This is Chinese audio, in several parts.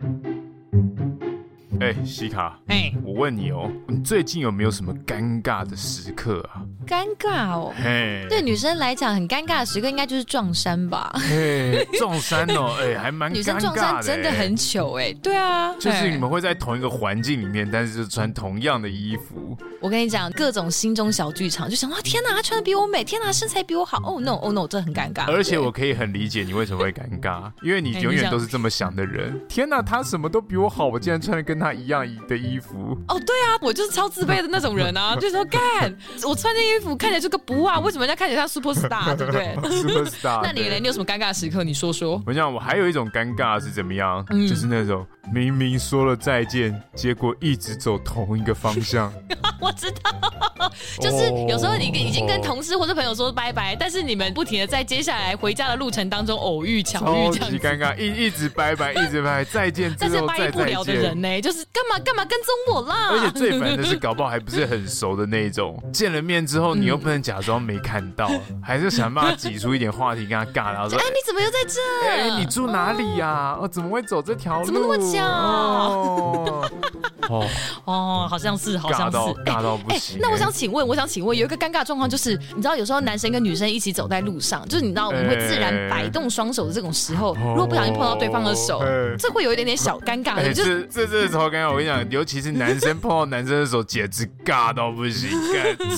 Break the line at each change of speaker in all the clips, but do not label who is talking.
thank you. 哎，西卡，
哎，
我问你哦，你最近有没有什么尴尬的时刻啊？
尴尬哦，
嘿，
对女生来讲很尴尬的时刻，应该就是撞衫吧？
嘿，撞衫哦，哎，还蛮。
女生撞衫真的很糗哎，对啊，
就是你们会在同一个环境里面，但是就穿同样的衣服。
我跟你讲，各种心中小剧场，就想哇，天哪，她穿的比我美，天哪，身材比我好，Oh no，Oh no，这很尴尬。
而且我可以很理解你为什么会尴尬，因为你 永远都是这么想的人。天哪，她什么都比我好，我竟然穿的跟她一样的衣服。
哦，对啊，我就是超自卑的那种人啊，就说干，我穿这衣服看起来就个不啊，为什么人家看起来像 super star，对不对
？super star。
那你呢？你有什么尴尬时刻？你说说。
我想我还有一种尴尬是怎么样？嗯、就是那种明明说了再见，结果一直走同一个方向。
我知道，就是有时候你已经跟同事或者朋友说拜拜，但是你们不停的在接下来回家的路程当中偶遇巧遇，
超级尴尬，一一直拜拜，一直拜再见，但是拜不了
的人呢，就是干嘛干嘛跟踪我啦？
而且最烦的是，搞不好还不是很熟的那种，见了面之后，你又不能假装没看到，还是想办法挤出一点话题跟他尬，然后说：“ 哎，
你怎么又在这？
哎，你住哪里呀？哦，怎么会走这条路？
怎么那么巧？
哦
哦，好像是，好像是。”
尬到不行、欸。
那我想请问，我想请问，有一个尴尬状况就是，你知道有时候男生跟女生一起走在路上，就是你知道我们会自然摆动双手的这种时候，欸、如果不小心碰到对方的手，欸、这会有一点点小尴尬。
欸、
就
是这这超我跟你讲，尤其是男生碰到男生的时候，简直尬到不行，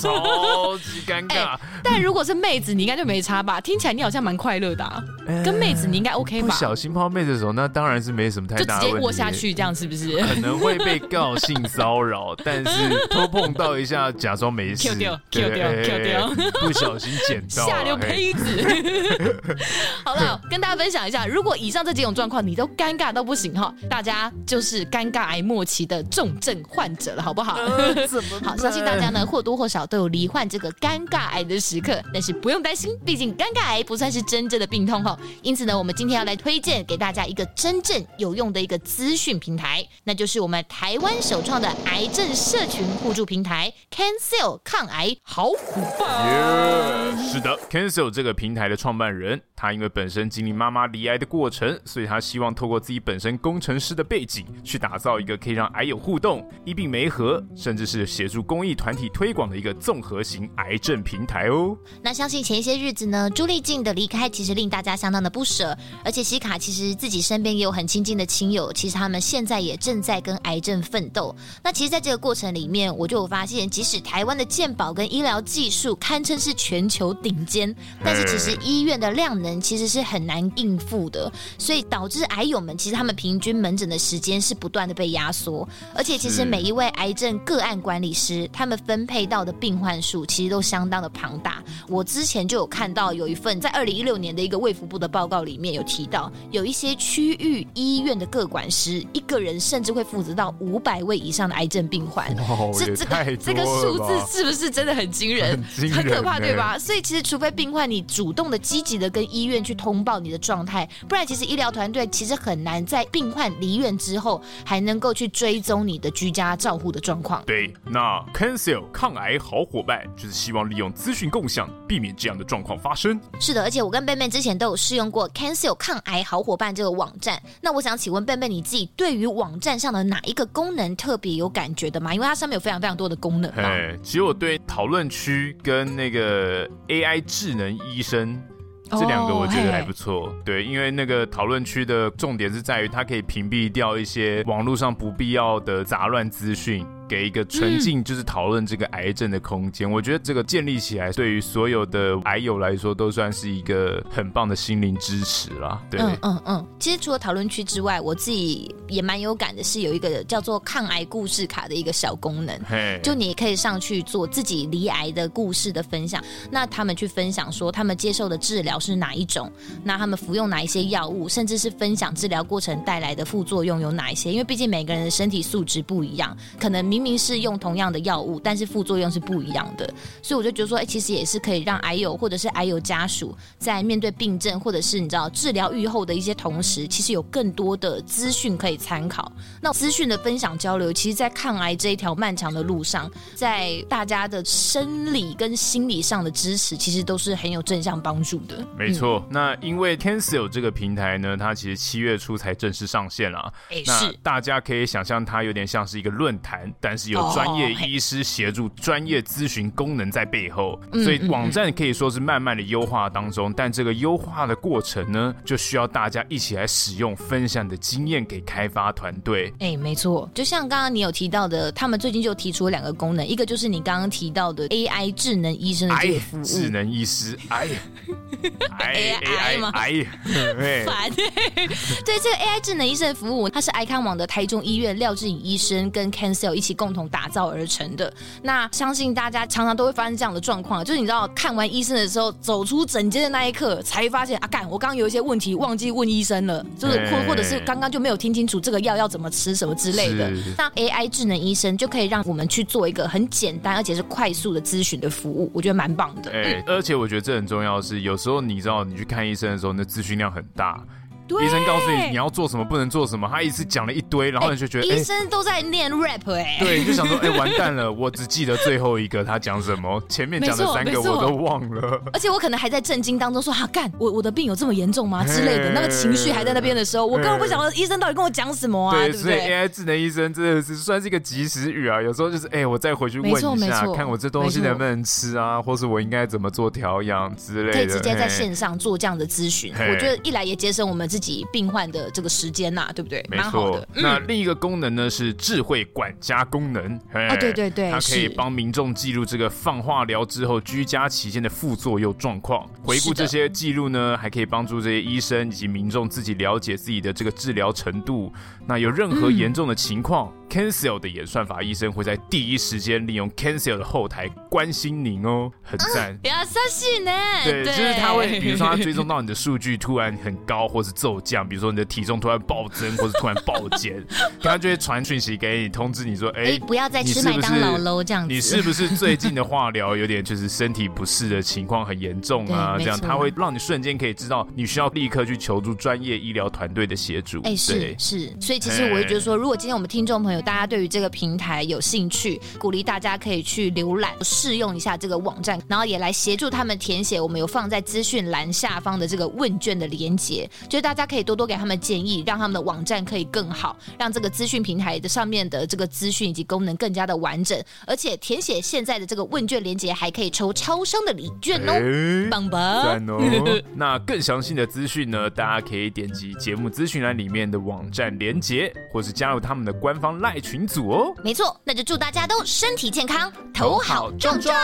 超级尴尬、欸。
但如果是妹子，你应该就没差吧？听起来你好像蛮快乐的、啊，欸、跟妹子你应该 OK 吧？
不小心碰到妹子的时候，那当然是没什么太大的问题，就直接握
下去，这样是不是？
可能会被告性骚扰，但是偷碰到一下。假装没事，Q 掉
，Q 掉，Q 掉，
不小心捡到，
下流胚子。好了，跟大家分享一下，如果以上这几种状况你都尴尬到不行哈，大家就是尴尬癌末期的重症患者了，好不好？好，相信大家呢或多或少都有罹患这个尴尬癌的时刻，但是不用担心，毕竟尴尬癌不算是真正的病痛哈。因此呢，我们今天要来推荐给大家一个真正有用的一个资讯平台，那就是我们台湾首创的癌症社群互助平台 Can。Cancel 抗癌好伙伴
，yeah, 是的，Cancel 这个平台的创办人，他因为本身经历妈妈离癌的过程，所以他希望透过自己本身工程师的背景，去打造一个可以让癌友互动、医病媒合，甚至是协助公益团体推广的一个综合型癌症平台哦。
那相信前一些日子呢，朱丽静的离开其实令大家相当的不舍，而且西卡其实自己身边也有很亲近的亲友，其实他们现在也正在跟癌症奋斗。那其实，在这个过程里面，我就有发现，即使台湾的健保跟医疗技术堪称是全球顶尖，但是其实医院的量能其实是很难应付的，所以导致癌友们其实他们平均门诊的时间是不断的被压缩，而且其实每一位癌症个案管理师他们分配到的病患数其实都相当的庞大。我之前就有看到有一份在二零一六年的一个卫福部的报告里面有提到，有一些区域医院的个管师一个人甚至会负责到五百位以上的癌症病患，
这这个
这个数字。是不是真的很惊人，很，很可怕，对吧？所以其实，除非病患你主动的、积极的跟医院去通报你的状态，不然其实医疗团队其实很难在病患离院之后，还能够去追踪你的居家照护的状况。
对，那 Cancel 抗癌好伙伴就是希望利用资讯共享，避免这样的状况发生。
是的，而且我跟贝贝之前都有试用过 Cancel 抗癌好伙伴这个网站。那我想请问贝贝，你自己对于网站上的哪一个功能特别有感觉的吗？因为它上面有非常非常多的功能嘛。
其实我对讨论区跟那个 AI 智能医生这两个我觉得还不错，oh, 对，因为那个讨论区的重点是在于它可以屏蔽掉一些网络上不必要的杂乱资讯。给一个纯净就是讨论这个癌症的空间，嗯、我觉得这个建立起来，对于所有的癌友来说，都算是一个很棒的心灵支持啦。对，
嗯嗯嗯。其实除了讨论区之外，我自己也蛮有感的，是有一个叫做抗癌故事卡的一个小功能。嘿就你可以上去做自己离癌的故事的分享，那他们去分享说他们接受的治疗是哪一种，那他们服用哪一些药物，甚至是分享治疗过程带来的副作用有哪一些。因为毕竟每个人的身体素质不一样，可能。明明是用同样的药物，但是副作用是不一样的。所以我就觉得说，哎，其实也是可以让癌友或者是癌友家属在面对病症或者是你知道治疗愈后的一些同时，其实有更多的资讯可以参考。那资讯的分享交流，其实，在抗癌这一条漫长的路上，在大家的生理跟心理上的支持，其实都是很有正向帮助的。
没错，嗯、那因为 CanSell 这个平台呢，它其实七月初才正式上线了。哎，那大家可以想象，它有点像是一个论坛，但是有专业医师协助专业咨询功能在背后，所以网站可以说是慢慢的优化当中。但这个优化的过程呢，就需要大家一起来使用，分享的经验给开发团队。
哎，没错，就像刚刚你有提到的，他们最近就提出了两个功能，一个就是你刚刚提到的 AI 智能医生的这个服务，
智能医师，哎，
AI 吗？哎，烦，对，这个 AI 智能医生的服务，它是爱康网的台中医院廖志颖医生跟 CanSell 一起共同打造而成的。那相信大家常常都会发生这样的状况，就是你知道看完医生的时候，走出诊间的那一刻，才发现啊，干，我刚刚有一些问题忘记问医生了，就是或或者是刚刚就没有听清楚这个药要怎么吃什么之类的。那 AI 智能医生就可以让我们去做一个很简单而且是快速的咨询的服务，我觉得蛮棒的。
哎，而且我觉得这很重要的是，有时候你知道你去看医生的时候，那咨询量很大。医生告诉你你要做什么，不能做什么，他一次讲了一堆，然后你就觉得、
欸、医生都在念 rap 哎、欸，
对，你就想说哎、欸、完蛋了，我只记得最后一个他讲什么，前面讲的三个我都忘了，
而且我可能还在震惊当中说哈干，我我的病有这么严重吗？之类的，那个情绪还在那边的时候，我根本不晓得医生到底跟我讲什么啊，对？
所以 AI 智能医生真的是算是一个及时雨啊，有时候就是哎、欸、我再回去问一下，看我这东西能不能吃啊，或是我应该怎么做调养之类的，
可以直接在线上做这样的咨询，我觉得一来也节省我们自己病患的这个时间呐、啊，对不对？
没错。那另一个功能呢是智慧管家功能
啊，对对对，
它可以帮民众记录这个放化疗之后居家期间的副作用状况，回顾这些记录呢，还可以帮助这些医生以及民众自己了解自己的这个治疗程度。那有任何严重的情况。嗯 CanSell 的演算法医生会在第一时间利用 CanSell 的后台关心您哦，很赞。
不要相信呢。
对，就是他会，比如说他追踪到你的数据突然很高，或是骤降，比如说你的体重突然暴增，或是突然暴减，他就会传讯息给你，通知你说，哎、欸，
不要再吃麦当劳喽，这样子。
你是不是最近的化疗有点就是身体不适的情况很严重啊？这样他会让你瞬间可以知道你需要立刻去求助专业医疗团队的协助。
哎、欸，是是，所以其实我会觉得说，如果今天我们听众朋友大家对于这个平台有兴趣，鼓励大家可以去浏览试用一下这个网站，然后也来协助他们填写。我们有放在资讯栏下方的这个问卷的连接，就是大家可以多多给他们建议，让他们的网站可以更好，让这个资讯平台的上面的这个资讯以及功能更加的完整。而且填写现在的这个问卷连接还可以抽超商的礼券哦，欸、棒棒！
哦、那更详细的资讯呢，大家可以点击节目资讯栏里面的网站连接，或是加入他们的官方赖群组哦。
没错，那就祝大家都身体健康，头好壮壮。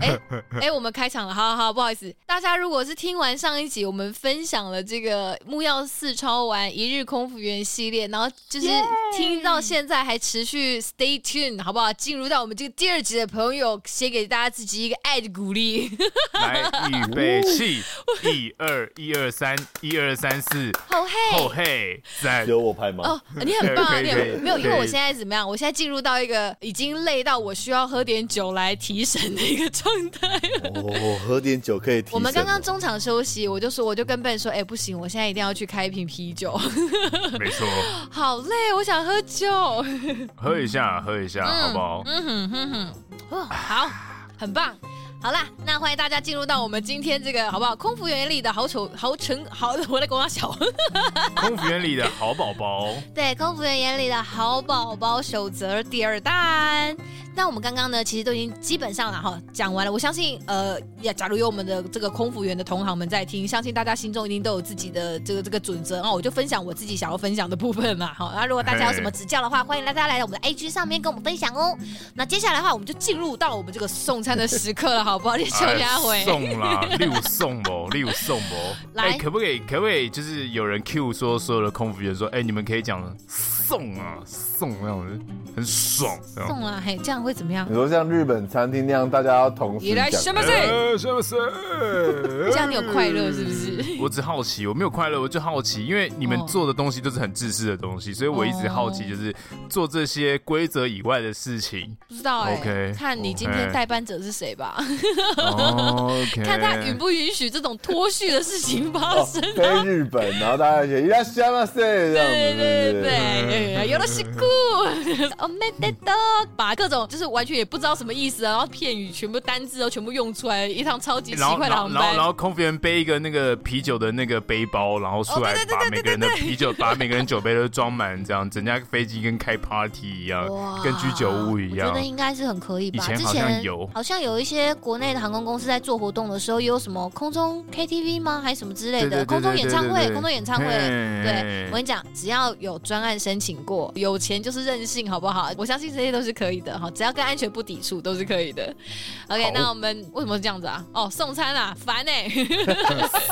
哎哎，我们开场了，好好好，不好意思，大家如果是听完上一集我们分享了这个木曜四超玩一日空服员系列，然后就是听到现在还持续 stay tuned，好不好？进入到我们这个第二集的朋友，写给大家自己一个爱的鼓励。
来，预备起，一二一二三，一二三四，
后嘿，
后嘿，三，
有我拍吗？
哦，你很棒，你很没有，因为我现在怎么样？我现在进入到一个已经累到我需要喝点酒来提神的一个状态。
哦，喝点酒可以提。
我们刚刚中场休息，我就说，我就跟 Ben 说，哎、欸，不行，我现在一定要去开一瓶啤酒。
没错。
好累，我想喝酒。
喝一下，喝一下，嗯、好不好？嗯哼哼
哼。哦，好，很棒。好啦，那欢迎大家进入到我们今天这个好不好？空服员里的好丑、好成、好，我在跟我小。
空服员里的好宝宝。
对，空服员眼里的好宝宝守则第二弹。那我们刚刚呢，其实都已经基本上了哈，讲完了。我相信，呃，也假如有我们的这个空服员的同行们在听，相信大家心中一定都有自己的这个这个准则。啊我就分享我自己想要分享的部分嘛。好，那如果大家有什么指教的话，欢迎大家来到我们的 A G 上面跟我们分享哦。那接下来的话，我们就进入到我们这个送餐的时刻了，好不好？你秋家回
送啦，六送不，六送不。来、欸，可不可以？可不可以？就是有人 Q 说，所有的空服员说，哎、欸，你们可以讲送啊，送那样子，很爽。
送啊，嘿，这样会怎么样？
你说像日本餐厅那样，大家要同时来，
什么事？
什么事？
这样你有快乐是不是？
我只好奇，我没有快乐，我就好奇，因为你们做的东西都是很自私的东西，所以我一直好奇，就是做这些规则以外的事情。
不知道哎，OK，看你今天代班者是谁吧。OK，看他允不允许这种脱序的事情发生。
飞日本，然后大家写伊拉西马塞这样子，对对对，
有了西库，哦没得的，把各种就是完全也不知道什么意思啊，然后片语全部单字都全部用出来，一趟超级奇怪的航班。
然后然后空服员背一个那个啤酒的那个背包，然后出来把每个人的啤酒，把每个人酒杯都装满，这样整架飞机跟开 party 一样，跟居酒屋一样。
我觉得应该是很可以吧。
以前好像有，
好像有一些国内的航空公司在做活动的时候，有什么空中 KTV 吗？还是什么之类的？空中演唱会，空中演唱会。对，我跟你讲，只要有专案申请过，有钱就是任性，好不好？我相信这些都是可以的哈，只要跟安全不抵触，都是可以的。OK，那我们为什么是这样子啊？哦，送餐啊，烦 哎！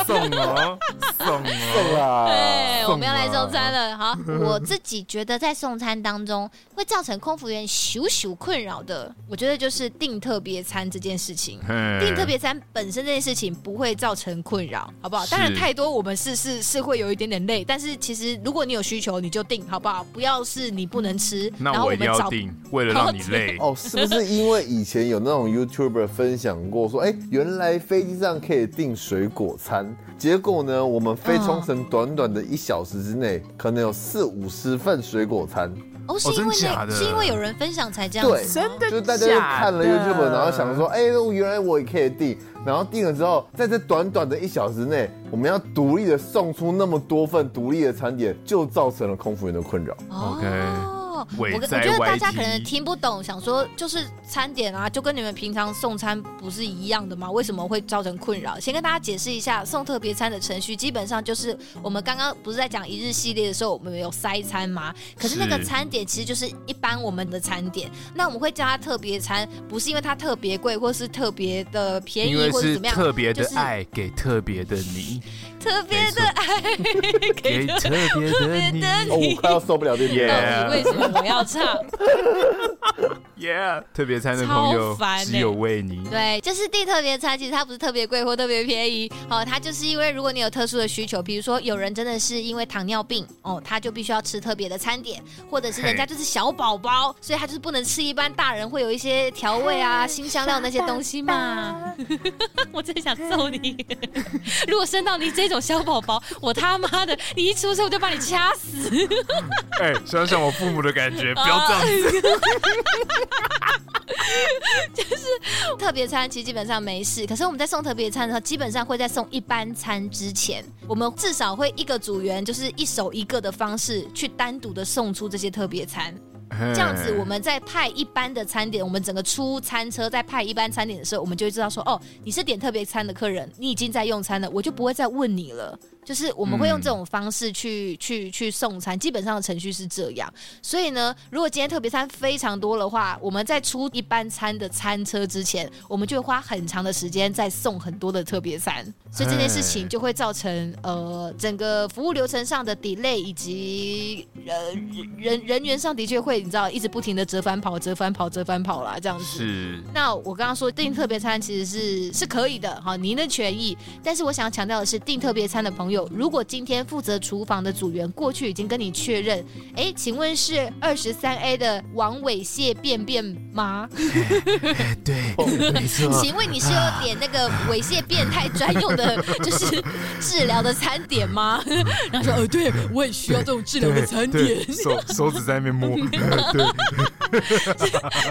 送哦，送
送啊！
对，我们要来送餐了。好，我自己觉得在送餐当中会造成空服员羞羞困扰的，我觉得就是订特别餐这件事情。订特别餐本身这件事情不会造成困扰，好不好？当然太多我们是是是会有一点点累，但是其实如果你有需求，你就订，好不好？不要是你不能吃，
那我一定要订，为了让你累。
哦，是不是因为以前有那种 YouTuber 分享过说，哎，原来飞机上可以订水果餐，结果呢，我们飞冲绳短短的一小时之内，可能有四五十份水果餐。
哦，是因为那，是因为有人分享才这样子。
对，真的，就是大家就看了 YouTube，然后想说，哎，原来我也可以订，然后订了之后，在这短短的一小时内，我们要独立的送出那么多份独立的餐点，就造成了空服员的困扰。
OK。
我我觉得大家可能听不懂，想说就是餐点啊，就跟你们平常送餐不是一样的吗？为什么会造成困扰？先跟大家解释一下，送特别餐的程序基本上就是我们刚刚不是在讲一日系列的时候，我们有塞餐吗？可是那个餐点其实就是一般我们的餐点，那我们会叫它特别餐，不是因为它特别贵，或是特别的便宜，或者怎么样？
特别的爱给特别的你，
特别的爱给特别的你。
哦，我快要受不了这点，
到底为什么？我要唱
，Yeah，特别餐的朋友只有为你。
对，就是订特别餐，其实它不是特别贵或特别便宜，哦，它就是因为如果你有特殊的需求，比如说有人真的是因为糖尿病，哦，他就必须要吃特别的餐点，或者是人家就是小宝宝，所以他就是不能吃一般大人会有一些调味啊、新香料那些东西嘛。我真想揍你！如果生到你这种小宝宝，我他妈的，你一出生我就把你掐死！
哎，想想我父母的感觉，不要这样子。
就是特别餐，其实基本上没事。可是我们在送特别餐的时候，基本上会在送一般餐之前，我们至少会一个组员，就是一手一个的方式去单独的送出这些特别餐。这样子，我们在派一般的餐点，我们整个出餐车在派一般餐点的时候，我们就会知道说，哦，你是点特别餐的客人，你已经在用餐了，我就不会再问你了。就是我们会用这种方式去、嗯、去去送餐，基本上的程序是这样。所以呢，如果今天特别餐非常多的话，我们在出一般餐的餐车之前，我们就会花很长的时间在送很多的特别餐，所以这件事情就会造成呃整个服务流程上的 delay 以及呃人人员上的确会你知道一直不停的折返跑、折返跑、折返跑啦这样子。
是。
那我刚刚说订特别餐其实是是可以的，哈，您的权益。但是我想要强调的是，订特别餐的朋友。有，如果今天负责厨房的组员过去已经跟你确认，哎，请问是二十三 A 的王猥亵便便吗？
对，没错。
请问你是要点那个猥亵变态专用的，就是治疗的餐点吗？然后说，哦，对，我也需要这种治疗的餐点。
手手指在那边摸。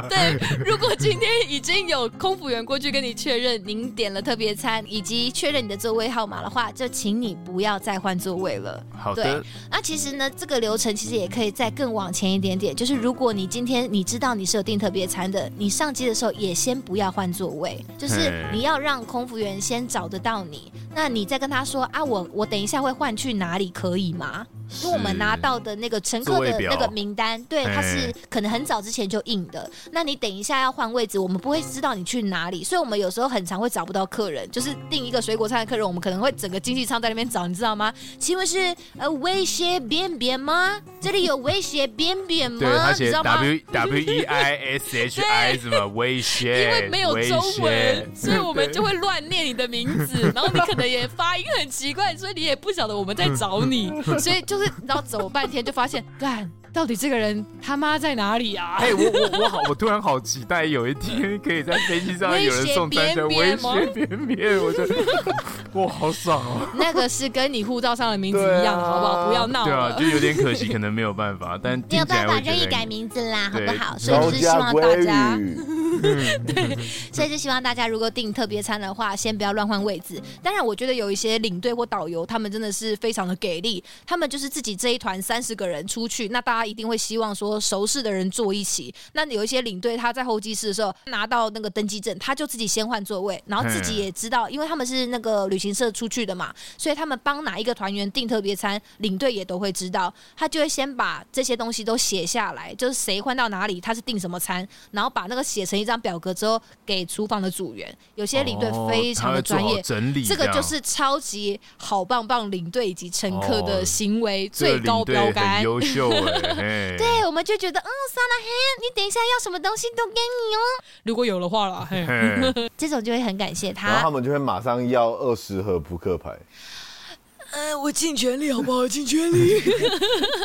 对，如果今天已经有空服员过去跟你确认您点了特别餐，以及确认你的座位号码的话，就请你不要再换座位了。
好的。
对，那其实呢，这个流程其实也可以再更往前一点点。就是如果你今天你知道你是有订特别餐的，你上机的时候也先不要换座位，就是你要让空服员先找得到你。那你再跟他说啊，我我等一下会换去哪里，可以吗？因为我们拿到的那个乘客的那个名单，对，它是可能很早之前就印的。那你等一下要换位置，我们不会知道你去哪里，所以我们有时候很常会找不到客人。就是订一个水果餐的客人，我们可能会整个经济舱在那边找，你知道吗？请问是呃威胁便便吗？这里有威胁便便吗？
对，他写 W W E I S H I 什么威胁？
因为没有中文，所以我们就会乱念你的名字，然后你可能也发音很奇怪，所以你也不晓得我们在找你，所以就是。然后走半天就发现，干，到底这个人他妈在哪里啊？
哎、欸，我我我好，我突然好期待有一天可以在飞机上 有人送餐车，威胁边边，我觉得 哇，好爽哦！
那个是跟你护照上的名字一样，好不好？不要闹。
对啊，就有点可惜，可能没有办法，但
没有办法任意改名字啦，好不好？所以就是希望大家。对，所以就希望大家如果订特别餐的话，先不要乱换位置。当然，我觉得有一些领队或导游，他们真的是非常的给力。他们就是自己这一团三十个人出去，那大家一定会希望说熟识的人坐一起。那有一些领队他在候机室的时候拿到那个登机证，他就自己先换座位，然后自己也知道，因为他们是那个旅行社出去的嘛，所以他们帮哪一个团员订特别餐，领队也都会知道。他就会先把这些东西都写下来，就是谁换到哪里，他是订什么餐，然后把那个写成一张表格之后给厨房的组员，有些领队非常的专业，
哦、整理
这个就是超级好棒棒领队以及乘客的行为最高标杆，
优、哦、秀哎，
对，我们就觉得嗯，萨拉嘿，你等一下要什么东西都给你哦，如果有的话了，嘿，这种就会很感谢他，
然后他们就会马上要二十盒扑克牌。
嗯，我尽全力，好不好？尽全力。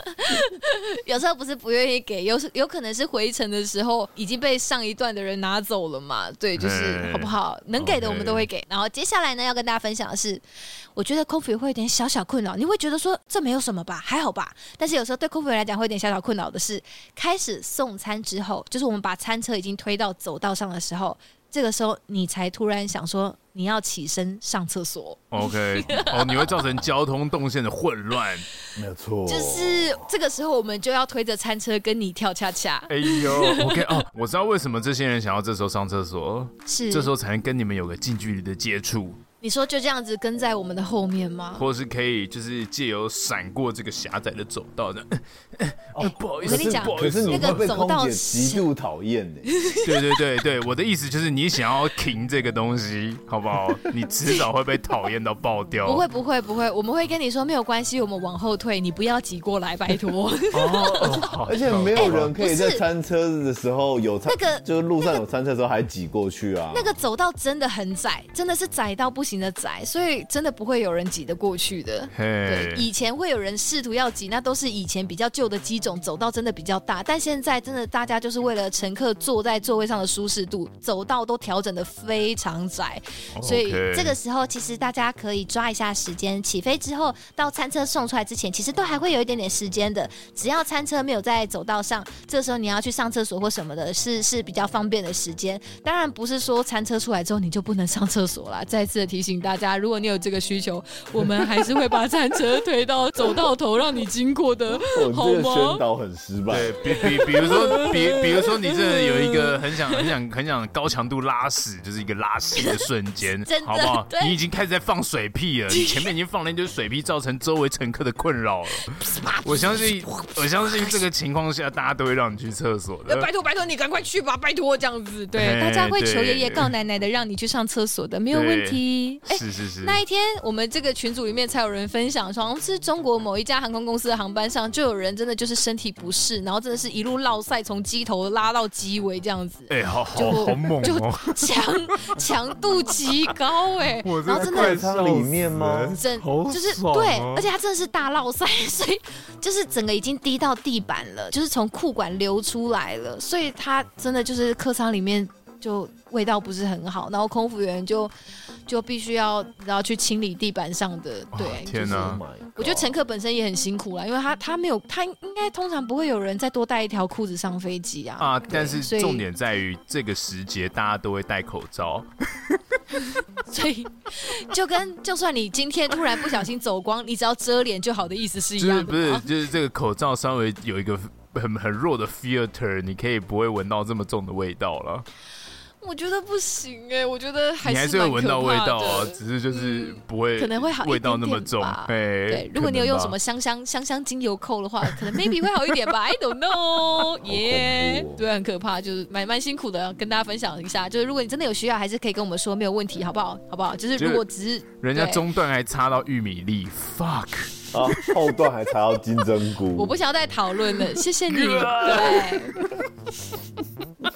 有时候不是不愿意给，有时有可能是回程的时候已经被上一段的人拿走了嘛？对，就是好不好？能给的我们都会给。然后接下来呢，要跟大家分享的是，我觉得空服员会有点小小困扰。你会觉得说这没有什么吧，还好吧？但是有时候对空服员来讲会有点小小困扰的是，开始送餐之后，就是我们把餐车已经推到走道上的时候，这个时候你才突然想说。你要起身上厕所
，OK？哦，你会造成交通动线的混乱，
没有错。
就是这个时候，我们就要推着餐车跟你跳恰恰。
哎呦，OK？哦，我知道为什么这些人想要这时候上厕所，是这时候才能跟你们有个近距离的接触。
你说就这样子跟在我们的后面吗？
或者是可以就是借由闪过这个狭窄的走道的？
哦，不好意思，我跟你讲，
可是那个走道极度讨厌的。
对对对对，我的意思就是你想要停这个东西，好不好？你迟早会被讨厌到爆掉。
不会不会不会，我们会跟你说没有关系，我们往后退，你不要挤过来，拜托。
而且没有人可以在餐车子的时候有餐，那个就是路上有餐车的时候还挤过去啊。
那个走道真的很窄，真的是窄到不。型的窄，所以真的不会有人挤得过去的。对，以前会有人试图要挤，那都是以前比较旧的机种，走道真的比较大。但现在真的大家就是为了乘客坐在座位上的舒适度，走道都调整的非常窄。所以这个时候，其实大家可以抓一下时间，起飞之后到餐车送出来之前，其实都还会有一点点时间的。只要餐车没有在走道上，这时候你要去上厕所或什么的，是是比较方便的时间。当然不是说餐车出来之后你就不能上厕所了。再次的提。提醒大家，如果你有这个需求，我们还是会把餐车推到走到头，让你经过的，好吗？
宣导很失败。
对，比比比如说，比比如说，你这有一个很想很想很想高强度拉屎，就是一个拉屎的瞬间，好不好？你已经开始在放水屁了，你前面已经放了一堆水屁，造成周围乘客的困扰了。我相信，我相信这个情况下，大家都会让你去厕所的。
拜托拜托，你赶快去吧，拜托这样子。对，大家会求爷爷告奶奶的，让你去上厕所的，没有问题。
欸、是是是，
那一天我们这个群组里面才有人分享说，好像是中国某一家航空公司的航班上，就有人真的就是身体不适，然后真的是一路落赛，从机头拉到机尾这样子。
哎、欸，好好好猛就，
强强度极高哎，然后真的
在里面吗？
真就是对，而且他真的是大落赛，所以就是整个已经滴到地板了，就是从裤管流出来了，所以他真的就是客舱里面。就味道不是很好，然后空服员就就必须要然后去清理地板上的，对，
天哪！
我觉得乘客本身也很辛苦啦，因为他他没有他应该通常不会有人再多带一条裤子上飞机啊。
啊，但是重点在于这个时节大家都会戴口罩，
所以就跟就算你今天突然不小心走光，你只要遮脸就好的意思是一样的。
不是，就是这个口罩稍微有一个很很弱的 filter，你可以不会闻到这么重的味道了。
我觉得不行哎、欸，我觉得还是
你还是会闻到味道啊，只是就是不会，
可能会好
味道那么重。
对对，如果你有用什么香香香香精油扣的话，可能 maybe 会好一点吧。I don't know，耶、yeah，对，很可怕，就是蛮蛮辛苦的，跟大家分享一下。就是如果你真的有需要，还是可以跟我们说，没有问题，好不好？好不好？就是如果只是
人家中段还插到玉米粒，fuck。
啊，后段还踩到金针菇，
我不想要再讨论了，谢谢你。对，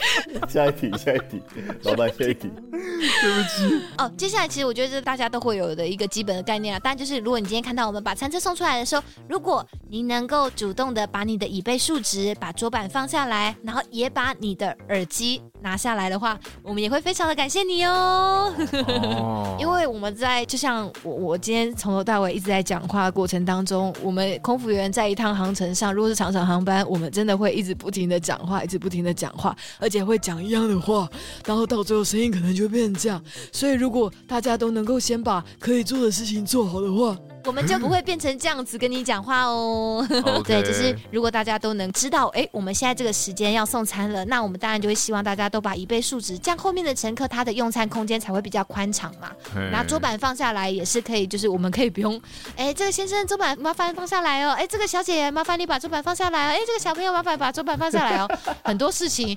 下一题，下一题，老板，下一题，
对不起。
哦，接下来其实我觉得这大家都会有的一个基本的概念啊，当然就是如果你今天看到我们把餐车送出来的时候，如果你能够主动的把你的椅背竖直，把桌板放下来，然后也把你的耳机拿下来的话，我们也会非常的感谢你哦。哦，因为我们在就像我我今天从头到尾一直在讲话的过程当当中，我们空服员在一趟航程上，如果是长程航班，我们真的会一直不停的讲话，一直不停的讲话，而姐会讲一样的话，然后到最后声音可能就会变成这样。所以，如果大家都能够先把可以做的事情做好的话，我们就不会变成这样子跟你讲话哦。对，就是如果大家都能知道，哎，我们现在这个时间要送餐了，那我们当然就会希望大家都把椅背竖直，这样后面的乘客他的用餐空间才会比较宽敞嘛。拿桌板放下来也是可以，就是我们可以不用，哎，这个先生桌板麻烦放下来哦，哎，这个小姐麻烦你把桌板放下来哦，哎，这个小朋友麻烦把桌板放下来哦，很多事情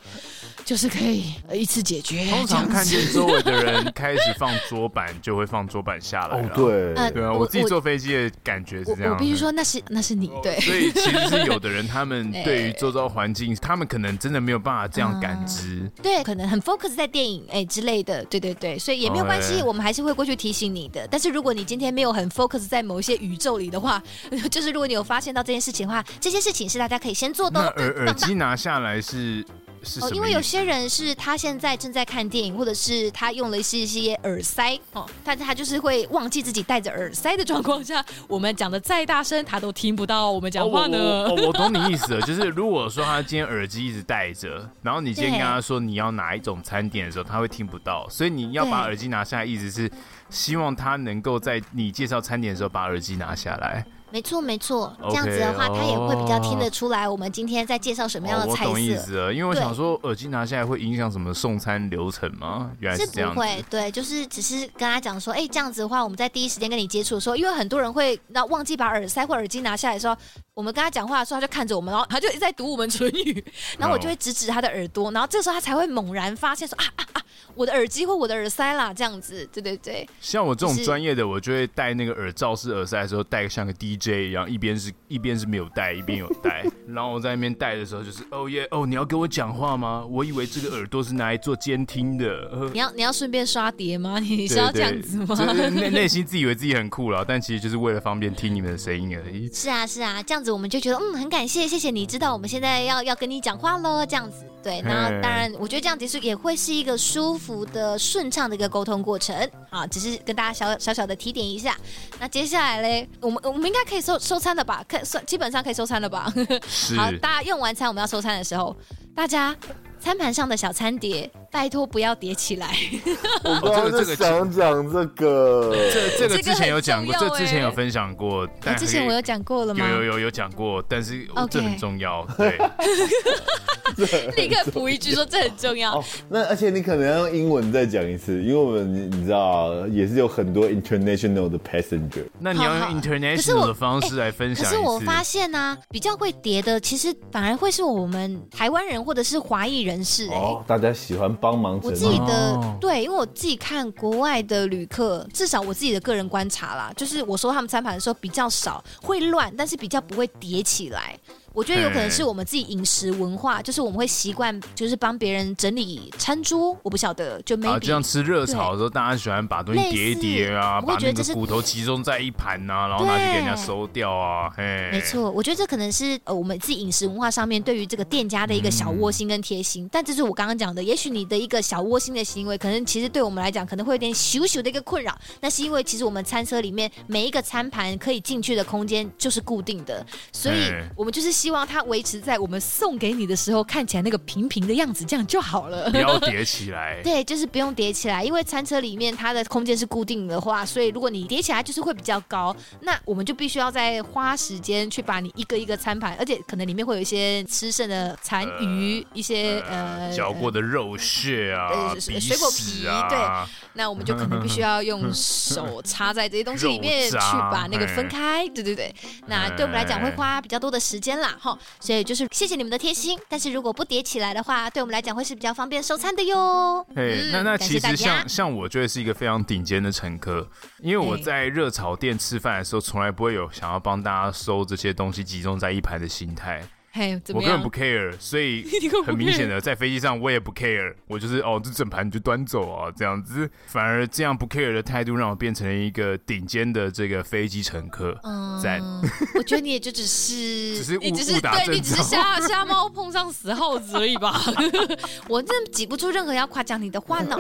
就是可以一次解决。
通常看见周围的人开始放桌板，就会放桌板下来了。
哦，对，
对啊，我自己坐飞。飞机的感觉是这样，
我必须说那是那是你对，
所以其实是有的人他们 对于周遭环境，他们可能真的没有办法这样感知，
嗯、对，可能很 focus 在电影哎、欸、之类的，对对对，所以也没有关系，我们还是会过去提醒你的。但是如果你今天没有很 focus 在某一些宇宙里的话，就是如果你有发现到这件事情的话，这些事情是大家可以先做的。
耳耳机拿下来是。
哦，因为有些人是他现在正在看电影，或者是他用了一些一些耳塞哦，但是他就是会忘记自己戴着耳塞的状况下，我们讲的再大声，他都听不到我们讲话呢。
哦我，我，我懂你意思了，就是如果说他今天耳机一直戴着，然后你今天跟他说你要哪一种餐点的时候，他会听不到，所以你要把耳机拿下来，意思是希望他能够在你介绍餐点的时候把耳机拿下来。
没错，没错，这样子的话，他也会比较听得出来我们今天在介绍什么样的菜色。
我懂意思了，因为我想说，耳机拿下来会影响什么送餐流程吗？原来是这样。
是不会，对，就是只是跟他讲说，哎，这样子的话，我们在第一时间跟你接触的时候，因为很多人会那忘记把耳塞或耳机拿下来的时候，我们跟他讲话的时候，他就看着我们，然后他就一直在读我们唇语，然后我就会指指他的耳朵，然后这个时候他才会猛然发现说啊啊啊，我的耳机或我的耳塞啦，这样子，对对对。
像我这种专业的，我就会戴那个耳罩式耳塞的时候，戴个像个 DJ 一样，一边是一边是没有戴，一边有戴，然后我在那边戴的时候，就是哦耶哦，你要跟我讲话吗？我以为这个耳朵是拿来做监听的。呃、
你要你要顺便刷碟吗？你是要这样子吗？
内 内心自以为自己很酷了，但其实就是为了方便听你们的声音而已。
是啊是啊，这样子我们就觉得嗯很感谢谢谢你知道我们现在要要跟你讲话喽，这样子对，那当然我觉得这样结束也会是一个舒服的顺畅的一个沟通过程啊，只是跟大家小小小的提点一下。那接下来嘞，我们我们应该可以收收餐了吧？可算基本上可以收餐了吧？好，大家用完餐我们要收餐的时候，大家。餐盘上的小餐碟，拜托不要叠起来。
我刚刚是想讲这个，
这这个之前有讲过，这之前有分享过。但
之前我有讲过了吗？
有有有有讲过，但是这很重要。对，
立刻补一句说这很重要。
那而且你可能要用英文再讲一次，因为我们你知道也是有很多 international 的 passenger。
那你要用 international 的方式来分享。
可是我发现呢，比较会叠的，其实反而会是我们台湾人或者是华裔人。人士哎、欸，
大家喜欢帮忙。
我自己的对，因为我自己看国外的旅客，至少我自己的个人观察啦，就是我收他们餐盘的时候比较少会乱，但是比较不会叠起来。我觉得有可能是我们自己饮食文化，就是我们会习惯，就是帮别人整理餐桌。我不晓得，就没。啊，
就像吃热炒的时候，大家喜欢把东西叠一叠啊，把那个骨头集中在一盘啊，然后拿去给人家收掉啊。嘿，
没错，我觉得这可能是呃我们自己饮食文化上面对于这个店家的一个小窝心跟贴心。但这是我刚刚讲的，也许你的一个小窝心的行为，可能其实对我们来讲可能会有点羞羞的一个困扰。那是因为其实我们餐车里面每一个餐盘可以进去的空间就是固定的，所以我们就是。希望它维持在我们送给你的时候看起来那个平平的样子，这样就好了。
不要叠起来。
对，就是不用叠起来，因为餐车里面它的空间是固定的话，所以如果你叠起来就是会比较高。那我们就必须要再花时间去把你一个一个餐盘，而且可能里面会有一些吃剩的残余，呃、一些呃
嚼过的肉屑啊，
呃、水果皮啊，对。那我们就可能必须要用手插在这些东西里面 去把那个分开，对对对。那对我们来讲会花比较多的时间啦，哈。所以就是谢谢你们的贴心，但是如果不叠起来的话，对我们来讲会是比较方便收餐的哟。
嘿，那那其实像像我觉得是一个非常顶尖的乘客，因为我在热炒店吃饭的时候，从来不会有想要帮大家收这些东西集中在一排的心
态。
我根本不 care，所以 很明显的在飞机上我也不 care，我就是哦，这整盘你就端走啊，这样子，反而这样不 care 的态度让我变成了一个顶尖的这个飞机乘客。嗯，在
我觉得你也就只是，
只是
误误打对，你只是瞎瞎猫碰上死耗子而已吧。我真的挤不出任何要夸奖你的话呢。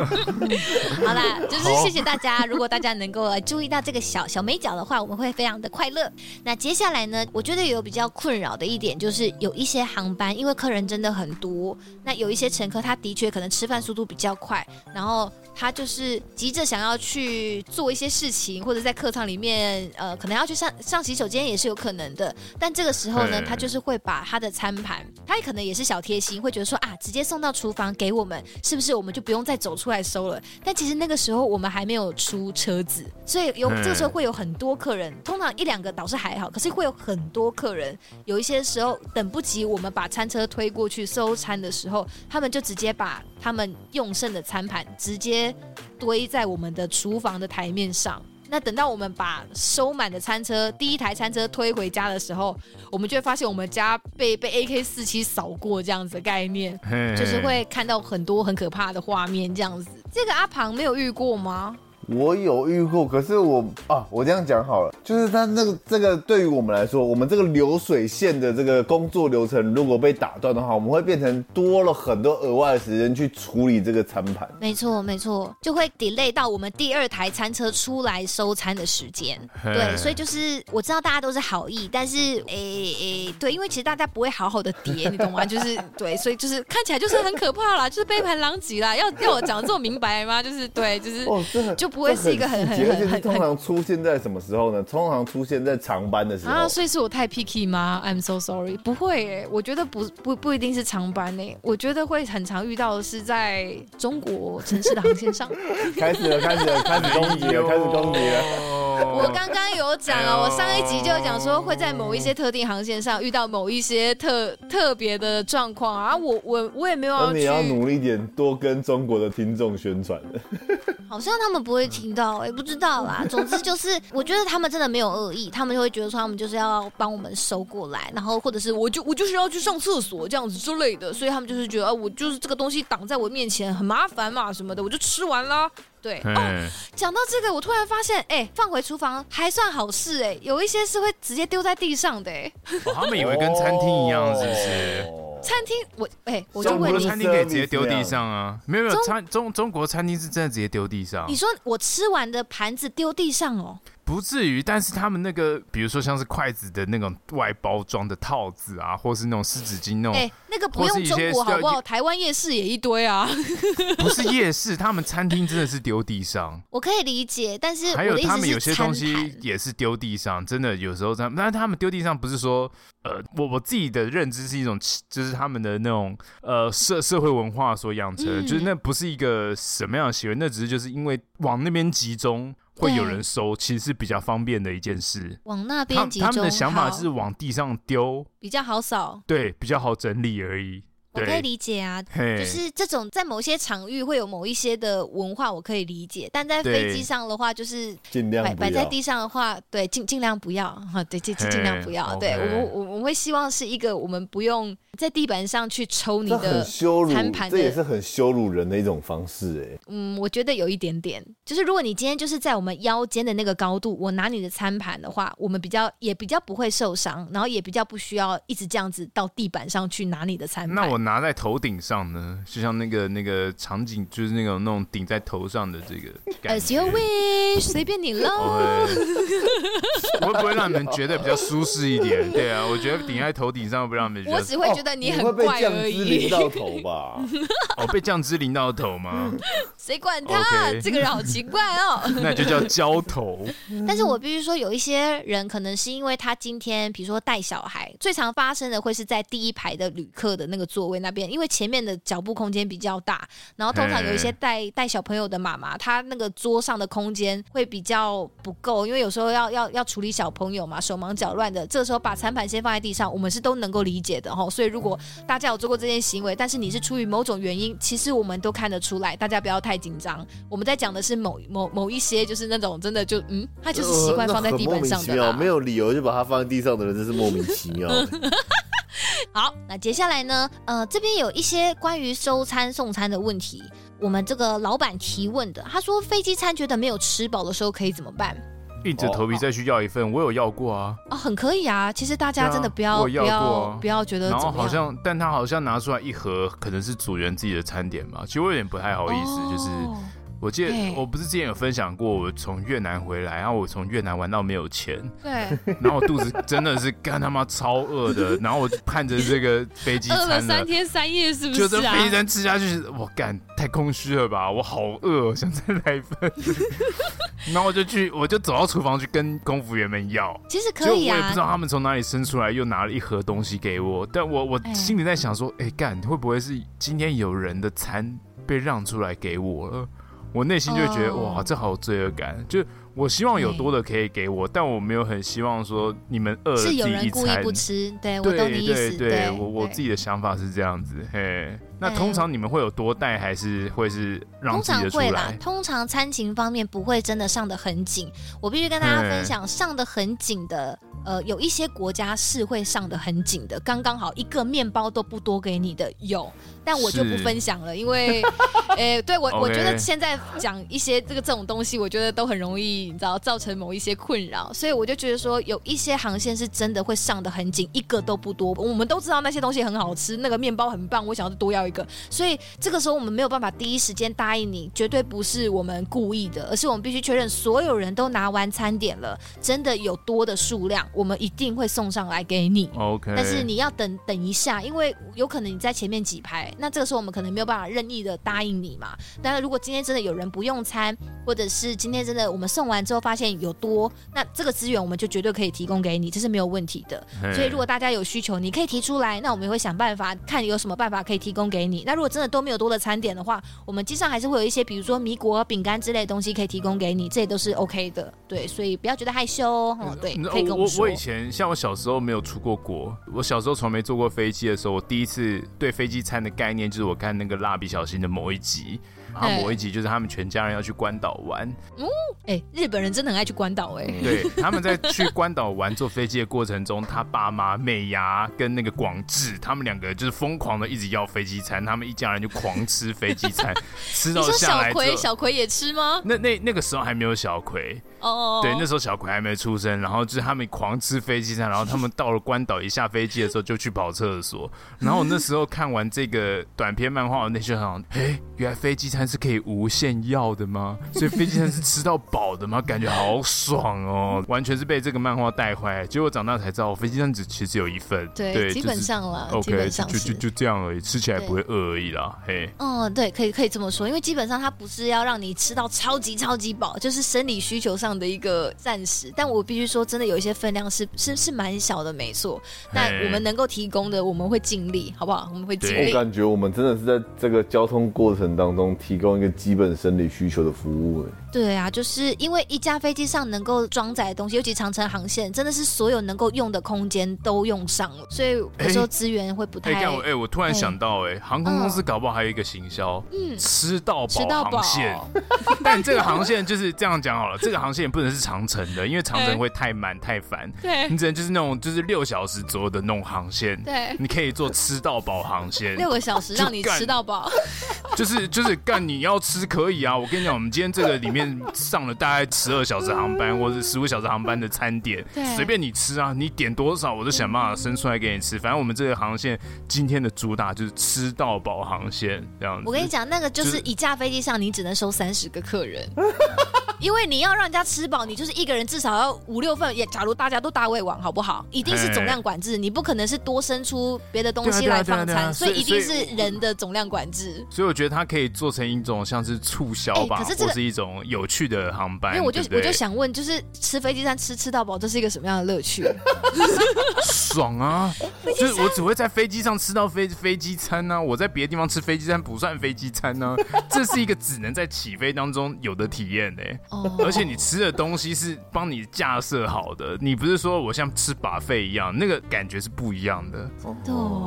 好啦，就是谢谢大家，如果大家能够注意到这个小小美角的话，我们会非常的快乐。那接下来呢，我觉得有比较困扰的一点就是。有一些航班，因为客人真的很多，那有一些乘客他的确可能吃饭速度比较快，然后他就是急着想要去做一些事情，或者在客舱里面，呃，可能要去上上洗手间也是有可能的。但这个时候呢，他就是会把他的餐盘，他也可能也是小贴心，会觉得说啊，直接送到厨房给我们，是不是我们就不用再走出来收了？但其实那个时候我们还没有出车子，所以有这个时候会有很多客人，通常一两个倒是还好，可是会有很多客人，有一些时候等。不及我们把餐车推过去收餐的时候，他们就直接把他们用剩的餐盘直接堆在我们的厨房的台面上。那等到我们把收满的餐车第一台餐车推回家的时候，我们就会发现我们家被被 AK 四七扫过这样子的概念，就是会看到很多很可怕的画面这样子。这个阿庞没有遇过吗？
我有遇过，可是我啊，我这样讲好了，就是他那个这个对于我们来说，我们这个流水线的这个工作流程如果被打断的话，我们会变成多了很多额外的时间去处理这个餐盘。
没错，没错，就会 delay 到我们第二台餐车出来收餐的时间。对，所以就是我知道大家都是好意，但是诶诶、欸欸，对，因为其实大家不会好好的叠，你懂吗？就是对，所以就是看起来就是很可怕啦，就是杯盘狼藉啦。要要我讲的这么明白吗？就是对，就是哦，就。不会是一个很很很很
通常出现在什么时候呢？通常出现在长班的时候
啊，所以是我太 picky 吗？I'm so sorry，不会诶，我觉得不不不一定是长班诶，我觉得会很常遇到的是在中国城市的航线上。
开始了，开始了，开始攻击了，开始攻击了。
我刚刚有讲啊，我上一集就有讲说会在某一些特定航线上遇到某一些特特别的状况啊，我我我也没有要。
你要努力点，多跟中国的听众宣传。
好像他们不会听到，也不知道啦。总之就是，我觉得他们真的没有恶意，他们就会觉得说他们就是要帮我们收过来，然后或者是我就我就是要去上厕所这样子之类的，所以他们就是觉得啊我就是这个东西挡在我面前很麻烦嘛什么的，我就吃完了。对哦，讲到这个，我突然发现，哎，放回厨房还算好事，哎，有一些是会直接丢在地上的，哎、
哦，他们以为跟餐厅一样，是不是？
餐厅，我哎，我就问你，
餐厅可以直接丢地上啊？没有没有，餐中中国餐厅是真的直接丢地上。
你说我吃完的盘子丢地上哦？
不至于，但是他们那个，比如说像是筷子的那种外包装的套子啊，或是那种湿纸巾那种，哎、欸，
那个不用中国好不好？台湾夜市也一堆啊。
不是夜市，他们餐厅真的是丢地上。
我可以理解，但是
还有他们有些东西也是丢地上，真的有时候他们，但是他们丢地上不是说，呃，我我自己的认知是一种，就是他们的那种呃社社会文化所养成的，嗯、就是那不是一个什么样的行为，那只是就是因为往那边集中。会有人收，其实是比较方便的一件事。
往那边集中，
他们的想法是往地上丢，
比较好扫。
对，比较好整理而已。
我可以理解啊，就是这种在某些场域会有某一些的文化，我可以理解。但在飞机上的话，就是
尽量摆
摆在地上的话，对，尽尽量不要哈，对，尽尽量不要。对我我我们会希望是一个我们不用在地板上去抽你的
羞辱
餐盘，
这也是很羞辱人的一种方式哎。
嗯，我觉得有一点点，就是如果你今天就是在我们腰间的那个高度，我拿你的餐盘的话，我们比较也比较不会受伤，然后也比较不需要一直这样子到地板上去拿你的餐盘。
那我拿在头顶上呢？就像那个那个场景，就是那种那种顶在头上的这个。
As you wish，随便你喽。
我会 不会让你们觉得比较舒适一点？对啊，我觉得顶在头顶上会不让你们觉得。
我只会觉得你很怪而已。
哦、你会被酱汁淋到头吧？
哦，被酱汁淋到头吗？
谁管他？Okay. 这个人好奇怪哦。
那就叫浇头。
但是我必须说，有一些人可能是因为他今天，比如说带小孩，最常发生的会是在第一排的旅客的那个座位那边，因为前面的脚步空间比较大，然后通常有一些带带小朋友的妈妈，她那个桌上的空间会比较不够，因为有时候要要要处理小朋友嘛，手忙脚乱的，这个时候把餐盘先放在地上，我们是都能够理解的哈。所以如果大家有做过这件行为，但是你是出于某种原因，其实我们都看得出来，大家不要太紧张。我们在讲的是某某某一些，就是那种真的就嗯，他就是习惯放在地板上的，
呃、没有理由就把它放在地上的人，真是莫名其妙。
好，那接下来呢？呃，这边有一些关于收餐送餐的问题，我们这个老板提问的，他说飞机餐觉得没有吃饱的时候可以怎么办？
硬着头皮再去要一份，我有要过啊。
啊，很可以啊。其实大家真的不要、啊、不要不要觉得怎么样。
然后好像，但他好像拿出来一盒，可能是主人自己的餐点嘛。其实我有点不太好意思，哦、就是。我记得我不是之前有分享过，我从越南回来，然后我从越南玩到没有钱，
对，
然后我肚子真的是干他妈超饿的，然后我盼着这个飞机餐，饿
了三天三夜，是不是、啊？
就这飞机餐吃下去，我干太空虚了吧，我好饿，想再来一份。然后我就去，我就走到厨房去跟空服员们要，
其实可以啊，
我也不知道他们从哪里生出来，又拿了一盒东西给我，但我我心里在想说，哎、欸、干会不会是今天有人的餐被让出来给我了？我内心就觉得、oh. 哇，这好有罪恶感，就。我希望有多的可以给我，但我没有很希望说你们饿了自己一餐。是有人故意
不吃，对，我懂你意思。
对对对，我我自己的想法是这样子。嘿，那通常你们会有多带，还是会是让自己的出来？
通常会啦，通常餐情方面不会真的上的很紧。我必须跟大家分享，上的很紧的，呃，有一些国家是会上的很紧的，刚刚好一个面包都不多给你的有，但我就不分享了，因为，诶，对我我觉得现在讲一些这个这种东西，我觉得都很容易。你知道造成某一些困扰，所以我就觉得说有一些航线是真的会上的很紧，一个都不多。我们都知道那些东西很好吃，那个面包很棒，我想要多要一个。所以这个时候我们没有办法第一时间答应你，绝对不是我们故意的，而是我们必须确认所有人都拿完餐点了，真的有多的数量，我们一定会送上来给你。
OK，
但是你要等等一下，因为有可能你在前面几排，那这个时候我们可能没有办法任意的答应你嘛。但是如果今天真的有人不用餐，或者是今天真的我们送完。之后发现有多，那这个资源我们就绝对可以提供给你，这是没有问题的。所以如果大家有需求，你可以提出来，那我们也会想办法看有什么办法可以提供给你。那如果真的都没有多的餐点的话，我们机上还是会有一些，比如说米果、饼干之类的东西可以提供给你，这些都是 OK 的。对，所以不要觉得害羞哦。嗯，对，可以跟我说。
我我以前像我小时候没有出过国，我小时候从没坐过飞机的时候，我第一次对飞机餐的概念就是我看那个蜡笔小新的某一集。然后某一集就是他们全家人要去关岛玩。
嗯，哎，日本人真的很爱去关岛哎。
对，他们在去 关岛玩坐飞机的过程中，他爸妈美伢跟那个广志，他们两个就是疯狂的一直要飞机餐，他们一家人就狂吃飞机餐，吃到下
来。小葵，小葵也吃吗？
那那那个时候还没有小葵。哦，对，那时候小葵还没出生，然后就是他们狂吃飞机餐，然后他们到了关岛一下飞机的时候就去跑厕所，然后我那时候看完这个短篇漫画，我那时候想，哎，原来飞机餐是可以无限要的吗？所以飞机餐是吃到饱的吗？感觉好爽哦，完全是被这个漫画带坏。结果长大才知道，飞机餐只其实有一份，
对，对基本上了
，OK，就就就这样而已，吃起来不会饿而已啦，嘿。
嗯，对，可以可以这么说，因为基本上它不是要让你吃到超级超级饱，就是生理需求上。的一个暂时，但我必须说，真的有一些分量是是是蛮小的，没错。但我们能够提供的，我们会尽力，好不好？我们会尽力。
我感觉我们真的是在这个交通过程当中提供一个基本生理需求的服务。
对啊，就是因为一架飞机上能够装载的东西，尤其长城航线，真的是所有能够用的空间都用上了，所以有时候资源会不太。
哎，我哎，我突然想到，哎，航空公司搞不好还有一个行销，嗯，吃到饱航线。但这个航线就是这样讲好了，这个航线也不能是长城的，因为长城会太满太烦。对，你只能就是那种就是六小时左右的那种航线。对，你可以做吃到饱航线，
六个小时让你吃到饱。
就是就是干你要吃可以啊，我跟你讲，我们今天这个里面上了大概十二小时航班或者十五小时航班的餐点，随便你吃啊，你点多少我都想办法生出来给你吃。反正我们这个航线今天的主打就是吃到饱航线这样子。
我跟你讲，那个就是一架飞机上你只能收三十个客人。因为你要让人家吃饱，你就是一个人至少要五六份。也假如大家都大胃王，好不好？一定是总量管制，你不可能是多生出别的东西来放餐，所以一定是人的总量管制。
所以我觉得它可以做成一种像是促销吧，或是一种有趣的航班。
因为我就我就想问，就是吃飞机餐吃吃到饱，这是一个什么样的乐趣？
爽啊！就是我只会在飞机上吃到飞飞机餐呢，我在别的地方吃飞机餐不算飞机餐呢。这是一个只能在起飞当中有的体验呢。而且你吃的东西是帮你架设好的，你不是说我像吃 buffet 一样，那个感觉是不一样的。哦，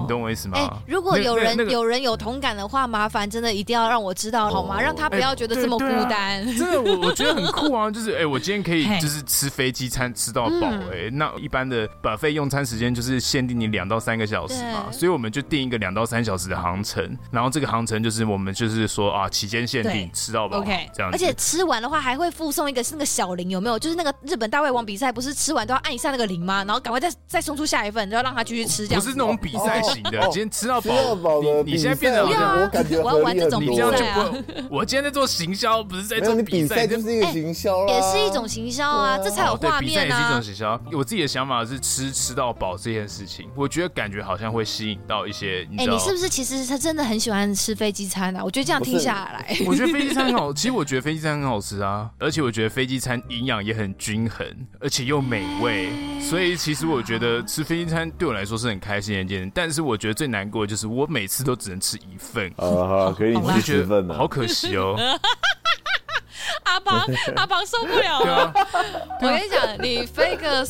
你懂我意思吗？
哎，如果有人有人有同感的话，麻烦真的一定要让我知道好吗？让他不要觉得这么孤单。
真的，我 我觉得很酷啊！就是哎，我今天可以就是吃飞机餐吃到饱哎。那一般的 buffet 用餐时间就是限定你两到三个小时嘛，所以我们就定一个两到三小时的航程，然后这个航程就是我们就是说啊，期间限定吃到饱，OK，这样子。
而且吃完的话还会附送一个是那个小铃，有没有？就是那个日本大胃王比赛，不是吃完都要按一下那个铃吗？然后赶快再再送出下一份，就要让他继续吃。这样
不是那种比赛型的，今天吃到饱，你你现在变成
我感觉
我要玩这种比赛啊！
我今天在做行销，不是在做比赛，
就是一个行销，
也是一种行销啊！这才有画面啊！
比赛也是一种行销。我自己的想法是吃吃到饱这件事情，我觉得感觉好像会吸引到一些。
哎，你是不是其实他真的很喜欢吃飞机餐啊？我觉得这样听下来，
我觉得飞机餐很好。其实我觉得飞机餐很好吃啊，而且我觉得飞机餐营养也很均衡，而且又美味。所以其实我觉得吃飞机餐对我来说是很开心的一件事。但是我觉得最难过的就是我每次都只能吃一份。
啊，可以吃十份
好可惜哦。
阿邦，阿邦受不了了。我跟你讲，你飞个。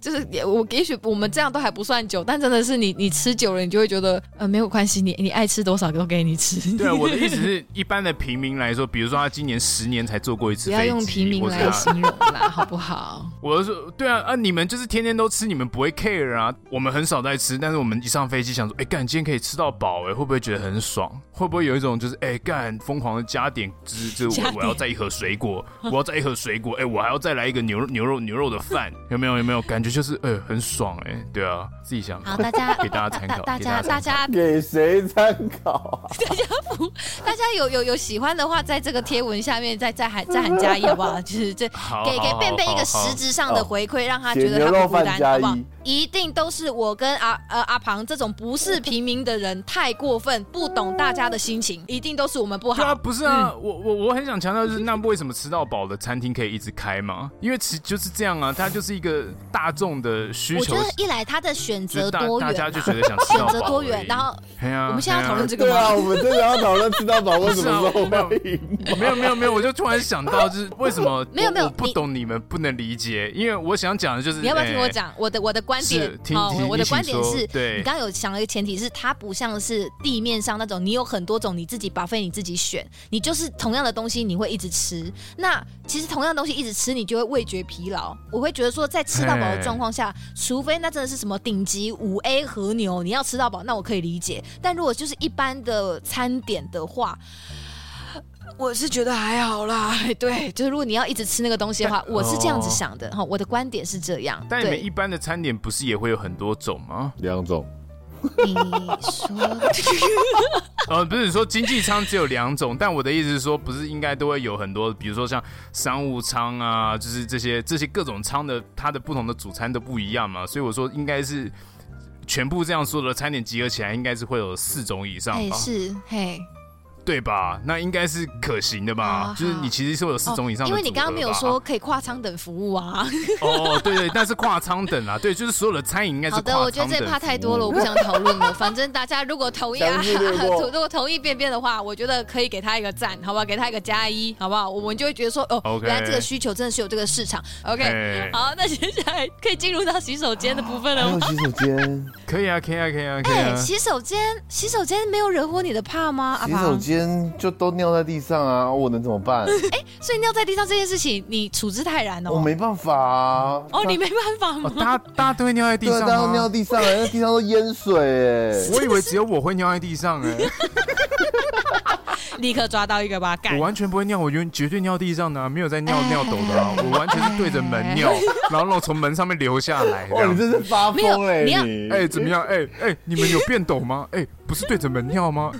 就是也我也许我们这样都还不算久，但真的是你你吃久了，你就会觉得呃没有关系，你你爱吃多少都给你吃。
对啊，我的意思是一般的平民来说，比如说他今年十年才坐过一次飞机，
不要用平民来形容啦，好不好？
我说对啊啊，你们就是天天都吃，你们不会 care 啊。我们很少在吃，但是我们一上飞机想说，哎干，今天可以吃到饱，哎，会不会觉得很爽？会不会有一种就是哎干，疯狂的加点汁，就是 我我要再一盒水果，我要再一盒水果，哎，我还要再来一个牛牛肉牛肉的饭，有没有有没有感觉？就是呃很爽哎、欸，对啊，自己想。
好，大家
给大家参考，
大家大家
给谁参考？
大家不，大家有有有喜欢的话，在这个贴文下面再再喊再喊加一好不好？就是这给给便便一个实质上的回馈，让他觉得他不孤单，好不好？一定都是我跟阿呃阿庞这种不是平民的人太过分，不懂大家的心情，一定都是我们不好。对
啊，不是啊，我我我很想强调就是，那为什么吃到饱的餐厅可以一直开嘛？因为其就是这样啊，它就是一个大众的。需求，
我觉得一来他的选择多元，
大家就觉得想吃到饱。
选择多元，然后，我们现在要讨论这个
吗？对啊，我们真的要讨论吃到饱为什么时候没有
没有没有没有，我就突然想到，就是为什么 没有没有不懂你们不能理解，因为我想讲的就是，
你要不要听我讲我的我的观点？好，我的观点是，对，你刚刚有想了一个前提是，它不像是地面上那种，你有很多种你自己 buffet 你自己选，你就是同样的东西你会一直吃。那其实同样东西一直吃，你就会味觉疲劳。我会觉得说，在吃到饱的状况下。除非那真的是什么顶级五 A 和牛，你要吃到饱，那我可以理解。但如果就是一般的餐点的话，我是觉得还好啦。对，就是如果你要一直吃那个东西的话，我是这样子想的哈。我的观点是这样。
但你们一般的餐点不是也会有很多种吗？
两种。
你说，
呃，不是说经济舱只有两种，但我的意思是说，不是应该都会有很多，比如说像商务舱啊，就是这些这些各种舱的，它的不同的主餐都不一样嘛，所以我说应该是全部这样说的餐点集合起来，应该是会有四种以上吧？
是，嘿。
对吧？那应该是可行的吧？啊、就是你其实是有四种以上的、
哦，因为你刚刚没有说可以跨舱等服务啊。
哦，对对，但是跨舱等啊，对，就是所有的餐饮应该是。好的，
我觉得这怕太多了，我不想讨论了。反正大家如果同意啊，如果同意便便的话，我觉得可以给他一个赞，好不好？给他一个加一，好不好？我们就会觉得说，哦，Okay. 原来这个需求真的是有这个市场。OK，Hey. 好，那接下来可以进入到洗手间的部分了吗？
洗手间
可以啊，可以啊，可以啊，可以啊。
洗手间，洗手间没有惹火你的怕吗？
洗手间就都尿在地上啊，我能怎么办？
哎，所以尿在地上这件事情，你处之泰然哦。
我没办法啊。
哦，你没办法吗？
大家大家都会尿在地上，
大家都尿地上，那地上都淹水哎。
我以为只有我会尿在地上哎。
立刻抓到一个吧，干！
我完全不会尿，我绝对尿地上的，没有在尿尿斗的啊！我完全是对着门尿，然后从门上面流下来。
哇，你这是发疯哎！你
哎，怎么样？哎哎，你们有变抖吗？哎，不是对着门尿吗？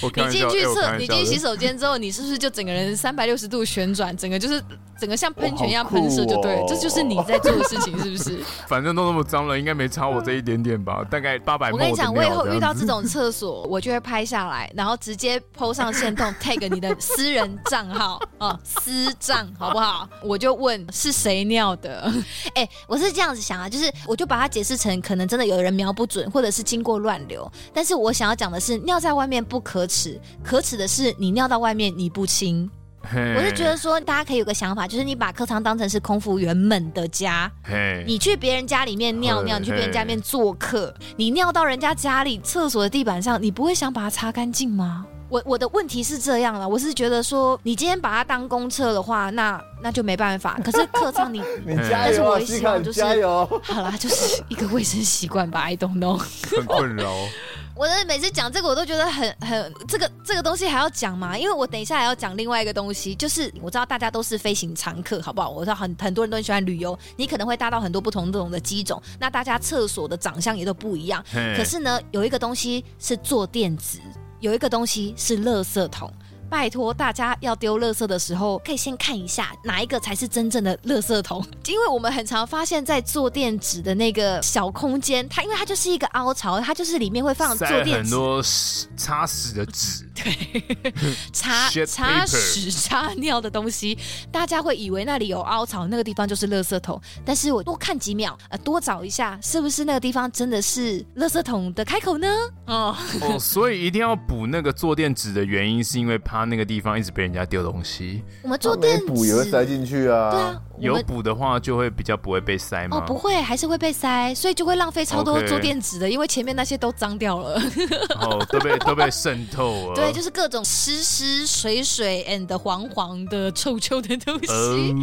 我
你进去厕，你进洗手间之后，你是不是就整个人三百六十度旋转，整个就是整个像喷泉一样喷射就对了？这就是你在做的事情，是不是？
反正都那么脏了，应该没差我这一点点吧？大概八百。
我跟你讲，我以后遇到这种厕所，我就会拍下来，然后直接 PO 上。线动 tag 你的私人账号哦，私账好不好？我就问是谁尿的？哎、欸，我是这样子想啊，就是我就把它解释成可能真的有人瞄不准，或者是经过乱流。但是我想要讲的是，尿在外面不可耻，可耻的是你尿到外面你不清。我是觉得说，大家可以有个想法，就是你把客舱当成是空服员们的家。你去别人家里面尿尿你去别人家里面做客你尿到人家家里厕所的地板上，你不会想把它擦干净吗？我我的问题是这样了，我是觉得说，你今天把它当公厕的话，那那就没办法。可是客舱你，
你加油，但是我希望就是，
好啦，就是一个卫生习惯吧，I don't know。
很困扰。
我的每次讲这个，我都觉得很很这个这个东西还要讲吗？因为我等一下还要讲另外一个东西，就是我知道大家都是飞行常客，好不好？我知道很很多人都很喜欢旅游，你可能会搭到很多不同这种的机种，那大家厕所的长相也都不一样。可是呢，有一个东西是坐垫子。有一个东西是垃圾桶。拜托大家要丢垃圾的时候，可以先看一下哪一个才是真正的垃圾桶，因为我们很常发现，在坐垫纸的那个小空间，它因为它就是一个凹槽，它就是里面会放坐垫纸
很多擦屎的纸，
对，擦擦屎擦尿的东西，大家会以为那里有凹槽，那个地方就是垃圾桶。但是我多看几秒，呃，多找一下，是不是那个地方真的是垃圾桶的开口呢？
哦哦，所以一定要补那个坐垫纸的原因，是因为怕。他那个地方一直被人家丢东西，
我们坐垫
补也会塞进去啊。
对啊，
有补的话就会比较不会被塞吗。
哦，不会，还是会被塞，所以就会浪费超多坐垫纸的，因为前面那些都脏掉了。
哦，都被都被渗透了。
对，就是各种湿湿水水 and 黄黄的臭臭的东西。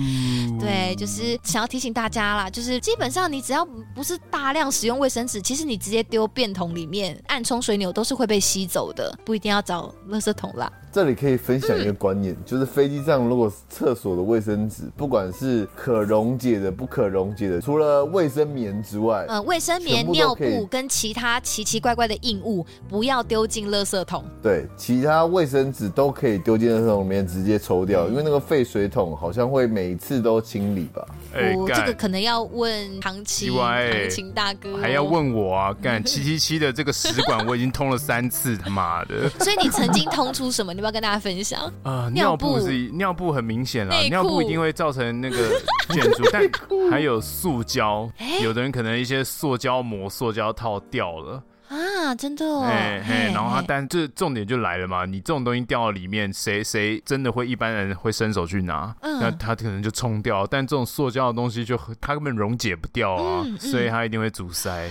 对，就是想要提醒大家啦，就是基本上你只要不是大量使用卫生纸，其实你直接丢便桶里面，按冲水钮都是会被吸走的，不一定要找垃圾桶啦。
这里可以分享一个观念，嗯、就是飞机上如果厕所的卫生纸，不管是可溶解的、不可溶解的，除了卫生棉之外，
嗯，卫生棉、尿布跟其他奇奇怪怪的硬物，不要丢进垃圾桶。
对，其他卫生纸都可以丢进垃圾桶里面直接抽掉，嗯、因为那个废水桶好像会每次都清理吧。
哎，
这个可能要问唐琪、唐琴大哥，
还要问我啊？干七七七的这个食管我已经通了三次，他妈的！
所以你曾经通出什么？要不要跟大家分享？
啊，尿布是尿布很明显啊，尿布一定会造成那个 建筑，但还有塑胶，有的人可能一些塑胶膜、塑胶套掉了
啊，真的哦。
嘿嘿，然后他，但这重点就来了嘛，你这种东西掉到里面，谁谁真的会一般人会伸手去拿？那他可能就冲掉，但这种塑胶的东西就它根本溶解不掉啊，所以它一定会阻塞。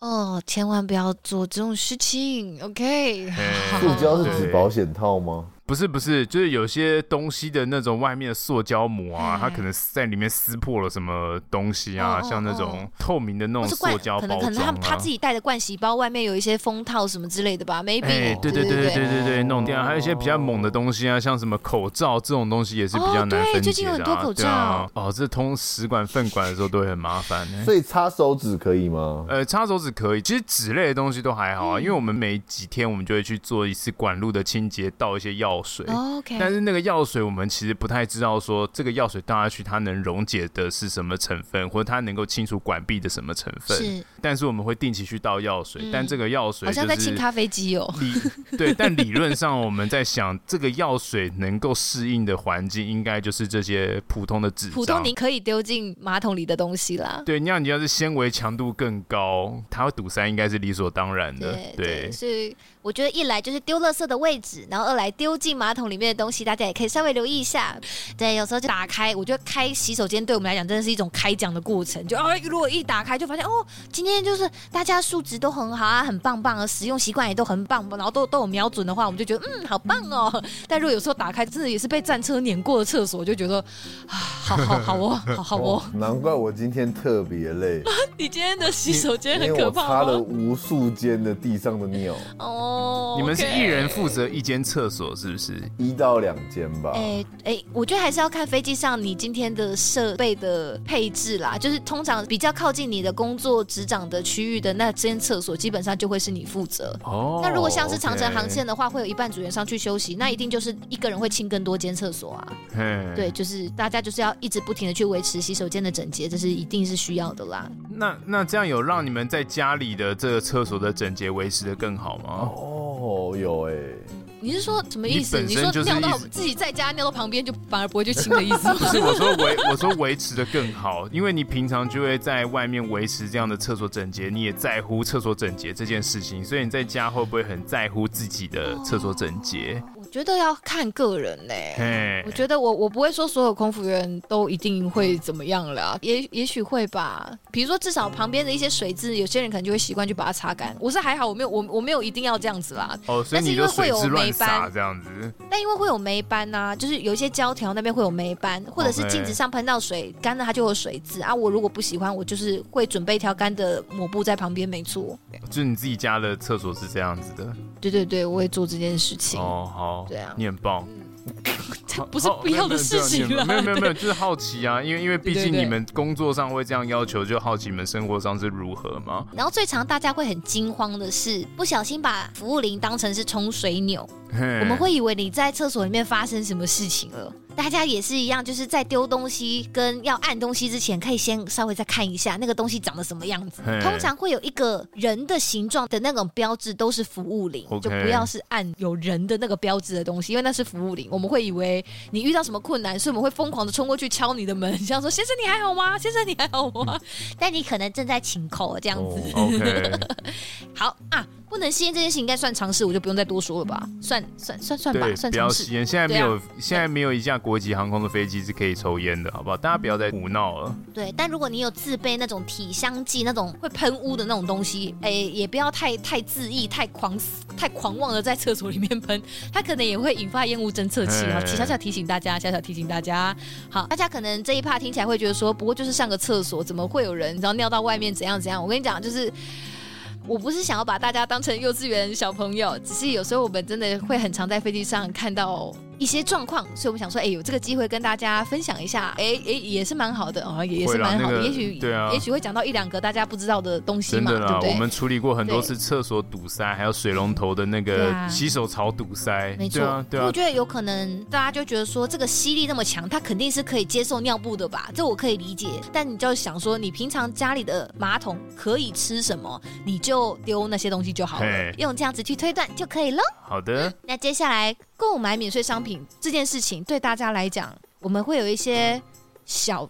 哦，千万不要做这种事情，OK？
塑胶是指保险套吗？
不是不是，就是有些东西的那种外面的塑胶膜啊，它可能在里面撕破了什么东西啊，像那种透明的那种塑胶包装啊，
可能他他自己带的盥洗包外面有一些封套什么之类的吧，maybe。
哎，对对对对对对对，弄掉。还有一些比较猛的东西啊，像什么口罩这种东西也是比较难分解的。
最近有很多口罩。
哦，这通食管粪管的时候都会很麻烦。
所以擦手指可以吗？
呃，擦手指可以，其实纸类的东西都还好啊，因为我们每几天我们就会去做一次管路的清洁，倒一些药药水。但是那个药水我们其实不太知道说这个药水倒下去它能溶解的是什么成分，或者它能够清除管壁的什么成分。
是，
但是我们会定期去倒药水，嗯、但这个药水、就是、
好像在清咖啡机哦。
理对，但理论上我们在想，这个药水能够适应的环境应该就是这些普通的纸张，
普通你可以丢进马桶里的东西啦。
对，你要你要是纤维强度更高，它会堵塞，应该是理所当然的。
对，对对，所以我觉得一来就是丢垃圾的位置，然后二来丢进马桶里面的东西，大家也可以稍微留意一下。对，有时候就打开，我觉得开洗手间对我们来讲真的是一种开讲的过程。就啊，如果一打开就发现哦，今天就是大家素质都很好啊，很棒棒啊，使用习惯也都很棒，然后都都有瞄准的话，我们就觉得嗯，好棒哦。但如果有时候打开，真的也是被战车碾过的厕所，我就觉得啊，好好好哦，好好 哦。
难怪我今天特别累。
你今天的洗手间很可怕吗？
擦了无数间的地上的尿。
哦，
你们是一人负责一间厕所，是不是？
一到两间吧。
哎哎，我觉得还是要看飞机上你今天的设备的配置啦。就是通常比较靠近你的工作执掌的区域的那间厕所，基本上就会是你负责。哦。那如果像是长城航线的话，会有一半组员上去休息，那一定就是一个人会清更多间厕所啊。对，就是大家就是要一直不停的去维持洗手间的整洁，这是一定是需要的啦。
那那这样有让你们在家里的这个厕所的整洁维持的更好吗？
哦，有哎、欸。
你是说什么意思？你，你说尿到自己在家尿到旁边就反而不会去清的意思？
不是，我说维我说维持的更好，因为你平常就会在外面维持这样的厕所整洁，你也在乎厕所整洁这件事情，所以你在家会不会很在乎自己的厕所整洁？哦
觉得要看个人呢、欸。我觉得我我不会说所有空服员都一定会怎么样啦，也也许会吧。比如说至少旁边的一些水渍，有些人可能就会习惯去把它擦干。我是还好，我没有我我没有一定要这样子啦。
哦，所以你就水渍乱洒这样子。
但因为会有霉斑呐、啊，就是有一些胶条那边会有霉斑，或者是镜子上喷到水干了，它就有水渍啊。我如果不喜欢，我就是会准备一条干的抹布在旁边，没错。
就是你自己家的厕所是这样子的。
对对对，我会做这件事情。
哦，好。
对啊，
你很棒。
这不是必要的事情了。
没有没有没有，就是好奇啊，因为因为毕竟你们工作上会这样要求，就好奇你们生活上是如何嘛。
然后最常大家会很惊慌的是，不小心把服务铃当成是冲水钮，我们会以为你在厕所里面发生什么事情了。大家也是一样，就是在丢东西跟要按东西之前，可以先稍微再看一下那个东西长得什么样子。通常会有一个人的形状的那种标志，都是服务铃.就不要是按有人的那个标志的东西，因为那是服务铃。我们会以为你遇到什么困难，所以我们会疯狂的冲过去敲你的门，像说：“先生你还好吗？先生你还好吗？” 但你可能正在请口这样子。
Oh.
好啊。不能吸烟这件事情应该算常识，我就不用再多说了吧？算算算算吧，算。不要吸烟，
现在没有，啊、现在没有一架国际航空的飞机是可以抽烟的，好不好？大家不要再胡闹了。
对，但如果你有自备那种体香剂，那种会喷雾的那种东西，哎，也不要太太恣意、太狂、太狂妄的在厕所里面喷，它可能也会引发烟雾侦测器。好，小小提醒大家，小小提醒大家。好，大家可能这一趴听起来会觉得说，不过就是上个厕所，怎么会有人然后尿到外面怎样怎样？我跟你讲，就是。我不是想要把大家当成幼稚园小朋友，只是有时候我们真的会很常在飞机上看到。一些状况，所以我们想说，哎、欸，有这个机会跟大家分享一下，哎、欸、哎、欸，也是蛮好的哦，也是蛮好的，那个、也许对啊，也许会讲到一两个大家不知道的东西嘛，
真的
对不对？
我们处理过很多次厕所堵塞，还有水龙头的那个洗手槽堵塞，没错，对啊，对啊。我觉得有可能大家就觉得说这个吸力那么强，它肯定是可以接受尿布的吧？这我可以理解。但你就想说，你平常家里的马桶可以吃什么，你就丢那些东西就好了，用这样子去推断就可以了。好的，那接下来。购买免税商品这件事情对大家来讲，我们会有一些小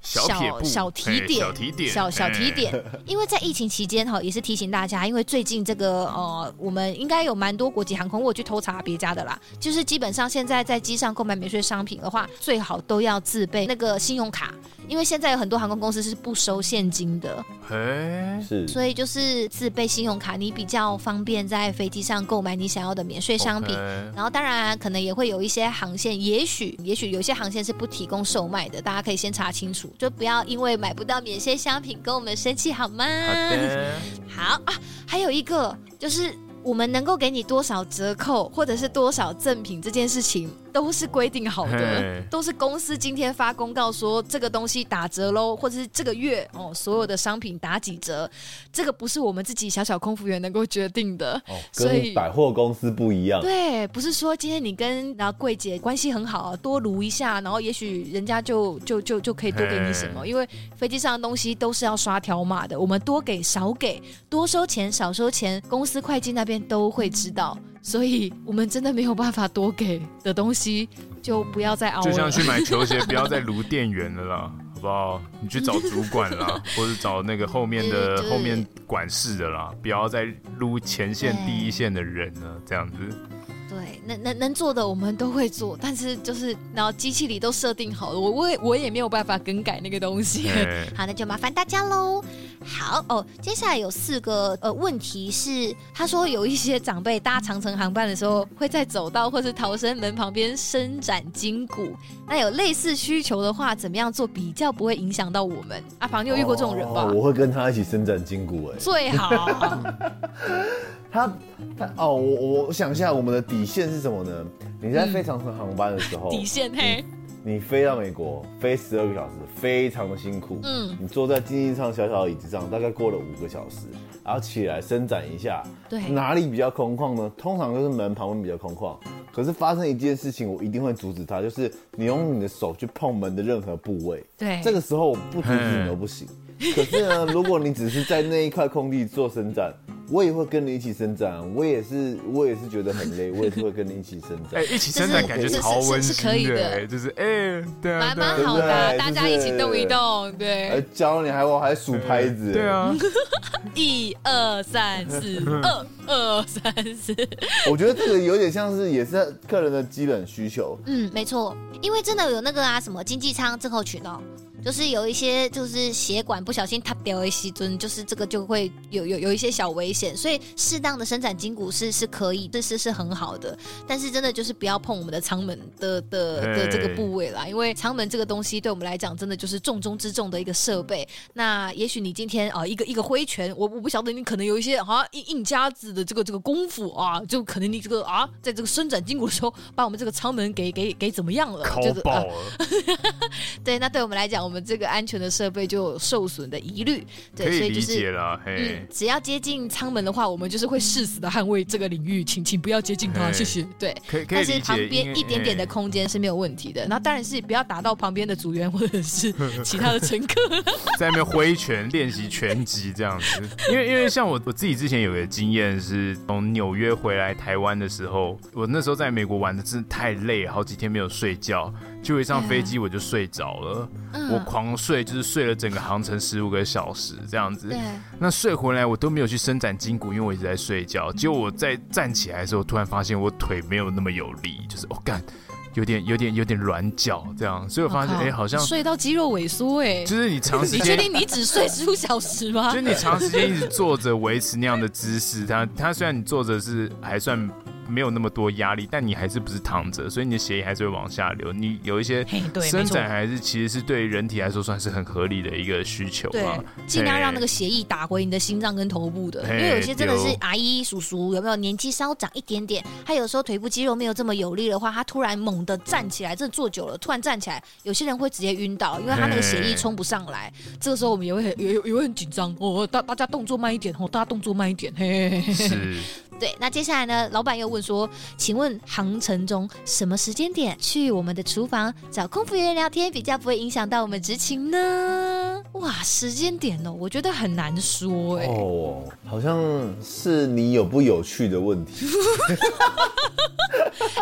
小小，提点，小提点，小小提点。因为在疫情期间哈，也是提醒大家，因为最近这个呃，我们应该有蛮多国际航空，我去偷查别家的啦。就是基本上现在在机上购买免税商品的话，最好都要自备那个信用卡。因为现在有很多航空公司是不收现金的，哎，是，所以就是自备信用卡，你比较方便在飞机上购买你想要的免税商品。Okay. 然后当然可能也会有一些航线，也许也许有些航线是不提供售卖的，大家可以先查清楚，就不要因为买不到免税商品跟我们生气好吗？好，好啊，还有一个就是我们能够给你多少折扣或者是多少赠品这件事情。
都是规定好的，都是公司今天发公告说这个东西打折喽，或者是这个月哦所有的商品打几折，这个不是我们自己小小空服员能够决定的。哦，
所以百货公司不一样。
对，不是说今天你跟然后柜姐关系很好，多撸一下，然后也许人家就就就就可以多给你什么，因为飞机上的东西都是要刷条码的，我们多给少给，多收钱少收钱，公司会计那边都会知道。所以我们真的没有办法多给的东西，就不要再熬了。
就像去买球鞋，不要再撸店员了啦，好不好？你去找主管啦，或者找那个后面的后面管事的啦，不要再撸前线第一线的人了，这样子。
对，能能能做的我们都会做，但是就是然后机器里都设定好了，我我也我也没有办法更改那个东西。好，那就麻烦大家喽。好哦，接下来有四个呃问题是，他说有一些长辈搭长城航班的时候，会在走道或是逃生门旁边伸展筋骨。那有类似需求的话，怎么样做比较不会影响到我们？阿庞，你有遇过这种人吧？
哦，我会跟他一起伸展筋骨，哎，
最好。
他他哦，我我想一下，我们的底线是什么呢？你在飞长城航班的时候，
底线嘿。
你飞到美国，飞十二个小时，非常的辛苦。嗯，你坐在经济舱小小的椅子上，大概过了五个小时，然后起来伸展一下。对，哪里比较空旷呢？通常就是门旁边比较空旷。可是发生一件事情，我一定会阻止他，就是你用你的手去碰门的任何部位。对，这个时候我不阻止你都不行。可是呢，如果你只是在那一块空地做伸展。我也会跟你一起伸展，我也是，我也是觉得很累，我也是会跟你一起伸展。
哎、欸，一起伸展感觉超温馨，是可以的，就是哎、欸，对啊，
蛮蛮好的，对大家一起动一动，对。
还教你还我还数拍子，
对啊，
一二三四，二二三四。
我觉得这个有点像是也是客人的基本需求。
嗯，没错，因为真的有那个啊，什么经济舱症候群哦。就是有一些就是血管不小心塌掉一些尊，就是这个就会有有有一些小危险，所以适当的伸展筋骨是是可以，这是是很好的。但是真的就是不要碰我们的舱门的的的这个部位啦，因为舱门这个东西对我们来讲真的就是重中之重的一个设备。那也许你今天啊一个一个挥拳，我我不晓得你可能有一些好像硬硬夹子的这个这个功夫啊，就可能你这个啊在这个伸展筋骨的时候，把我们这个舱门给给给怎么样了？
敲爆了。
对，那对我们来讲，我们。这个安全的设备就有受损的疑
虑，对，
所以就是
理解了。
嗯，只要接近舱门的话，我们就是会誓死的捍卫这个领域，请请不要接近它，谢谢。对，
可以可以。
但是旁边一点点的空间是没有问题的。那当然是不要打到旁边的组员或者是其他的乘客，
在那边挥拳练习拳击这样子。因为因为像我我自己之前有个经验是从纽约回来台湾的时候，我那时候在美国玩的真的太累，好几天没有睡觉。就一上飞机我就睡着了，嗯、我狂睡，就是睡了整个航程十五个小时这样子。那睡回来我都没有去伸展筋骨，因为我一直在睡觉。结果我在站起来的时候，突然发现我腿没有那么有力，就是我干、哦，有点有点有点软脚这样。所以我发现，哎、欸，好像
睡到肌肉萎缩，哎，
就是你长时间，
你确定你只睡十五小时吗？
就是你长时间一直坐着维持那样的姿势，它它虽然你坐着是还算。没有那么多压力，但你还是不是躺着，所以你的血液还是会往下流。你有一些伸展还是其实是对人体来说算是很合理的一个需求嘛。
尽量让那个血液打回你的心脏跟头部的，因为有些真的是阿姨叔叔有没有年纪稍长一点点，他有时候腿部肌肉没有这么有力的话，他突然猛地站起来，这坐久了突然站起来，有些人会直接晕倒，因为他那个血液冲不上来。这个时候我们也会很也也会很紧张哦，大大家动作慢一点哦，大家动作慢一点。嘿嘿嘿是。对，那接下来呢？老板又问说：“请问航程中什么时间点去我们的厨房找空服员聊天比较不会影响到我们执勤呢？”哇，时间点哦，我觉得很难说哎。哦，
好像是你有不有趣的问题。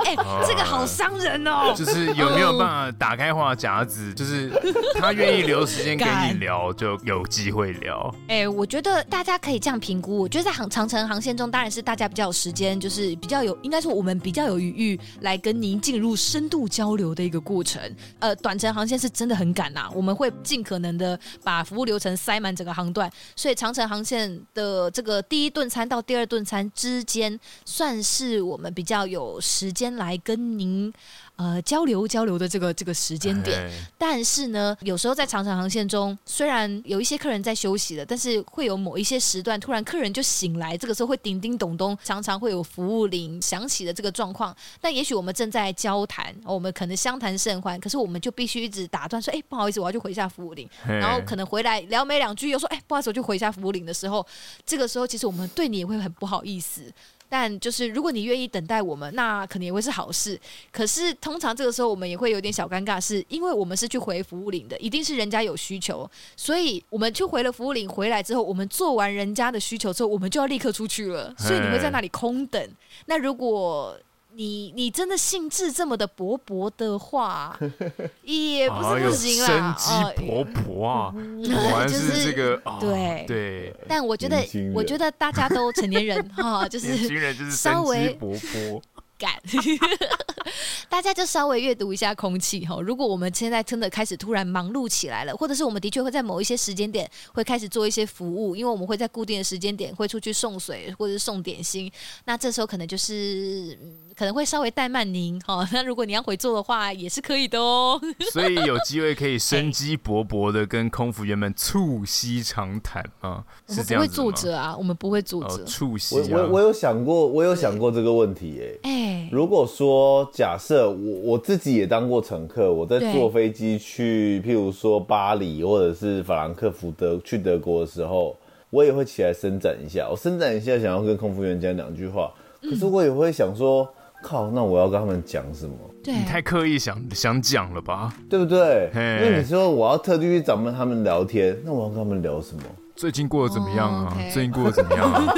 哎、欸，这个好伤人哦。
就是有没有办法打开话匣子？就是他愿意留时间跟你聊，就有机会聊。
哎、欸，我觉得大家可以这样评估。我觉得在航长城航线中，当然是大家。比较有时间，就是比较有，应该说我们比较有余裕来跟您进入深度交流的一个过程。呃，短程航线是真的很赶呐，我们会尽可能的把服务流程塞满整个航段，所以长城航线的这个第一顿餐到第二顿餐之间，算是我们比较有时间来跟您。呃交流交流的这个这个时间点。但是呢，有时候在长长航线中，虽然有一些客人在休息的，但是会有某一些时段，突然客人就醒来，这个时候会叮叮咚咚，常常会有服务铃响起的这个状况。那也许我们正在交谈，我们可能相谈甚欢，可是我们就必须一直打断说：“哎，不好意思，我要去回一下服务铃。”然后可能回来聊没两句，又说：“哎，不好意思，我就回一下服务铃的时候，这个时候其实我们对你也会很不好意思。”但就是如果你愿意等待我们，那可能也会是好事。可是通常这个时候我们也会有点小尴尬，是因为我们是去回服务领的，一定是人家有需求，所以我们去回了服务领回来之后，我们做完人家的需求之后，我们就要立刻出去了，所以你会在那里空等。那如果你你真的兴致这么的勃勃的话，也不是不行啦，
生机勃勃啊，果然是这个，
对
对。
但我觉得，我觉得大家都成年人 哈，就是稍微
勃勃。
感，大家就稍微阅读一下空气哈。如果我们现在真的开始突然忙碌起来了，或者是我们的确会在某一些时间点会开始做一些服务，因为我们会在固定的时间点会出去送水或者是送点心，那这时候可能就是可能会稍微怠慢您 哈。那如果你要回座的话，也是可以的哦。
所以有机会可以生机勃勃的跟空服员们促膝长谈啊，是这样子吗？我们不会
坐着啊，我们不会坐着。
促膝、啊，
我我我有想过，我有想过这个问题哎、欸。哎。如果说假设我我自己也当过乘客，我在坐飞机去，譬如说巴黎或者是法兰克福德去德国的时候，我也会起来伸展一下，我伸展一下，想要跟空服员讲两句话。可是我也会想说，靠，那我要跟他们讲什么？
对，
你太刻意想想讲了吧？
对不对？因为你说我要特地去找他们聊天，那我要跟他们聊什么？
最近过得怎么样啊？Oh, okay. 最近过得怎么样啊？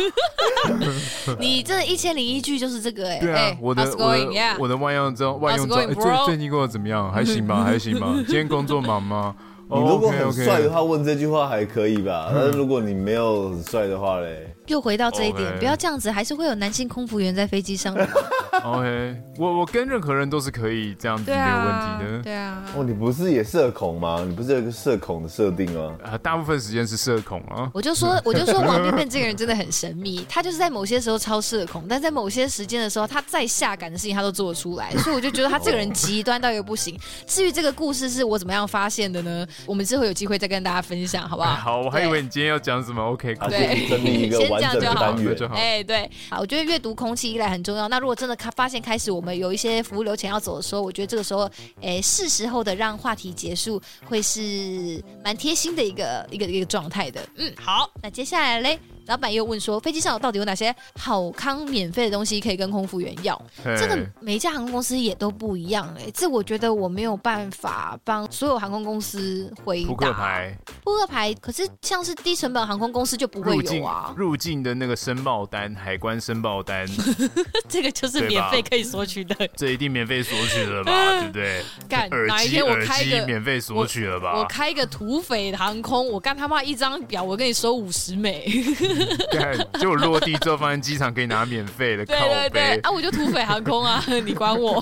你这一千零一句就是这个哎、欸。
对啊，欸、我的 going, 我的 yeah. 我的万用招万用招，最最近过得怎么样？还行吧，还行吧。今天工作忙吗？
你如果很帅的话，问这句话还可以吧？但是如果你没有很帅的话嘞，
又回到这一点，不要这样子，还是会有男性空服员在飞机上。
OK，我我跟任何人都是可以这样子没有问题的。
对啊。
哦，你不是也社恐吗？你不是有个社恐的设定吗？
啊，大部分时间是社恐啊。
我就说，我就说王变变这个人真的很神秘，他就是在某些时候超社恐，但在某些时间的时候，他再下感的事情他都做得出来，所以我就觉得他这个人极端到一个不行。至于这个故事是我怎么样发现的呢？我们之后有机会。再跟大家分享，好不好？
好，我还以为你今天要讲什么。OK，
对，
整理一个完整的单元
就好。哎，对，好，我觉得阅读空气依赖很重要。那如果真的开发现开始我们有一些服务流程要走的时候，我觉得这个时候，哎，是时候的让话题结束，会是蛮贴心的一个一个一个状态的。嗯，好，那接下来嘞。老板又问说：“飞机上到底有哪些好康免费的东西可以跟空服员要？这个每一家航空公司也都不一样哎、欸，这我觉得我没有办法帮所有航空公司回答。扑
克牌，
扑克牌，可是像是低成本航空公司就不会有啊。
入境的那个申报单，海关申报单，
这个就是免费可以索取的。
这一定免费索取了吧？对不对？
干哪一天我开一个
免费索取了吧？
我，我开一个土匪航空，我干他妈一张表，我跟你收五十美。”
对，就落地之后发现机场可以拿免费的靠背。对对对，
啊，我就土匪航空啊，你管我？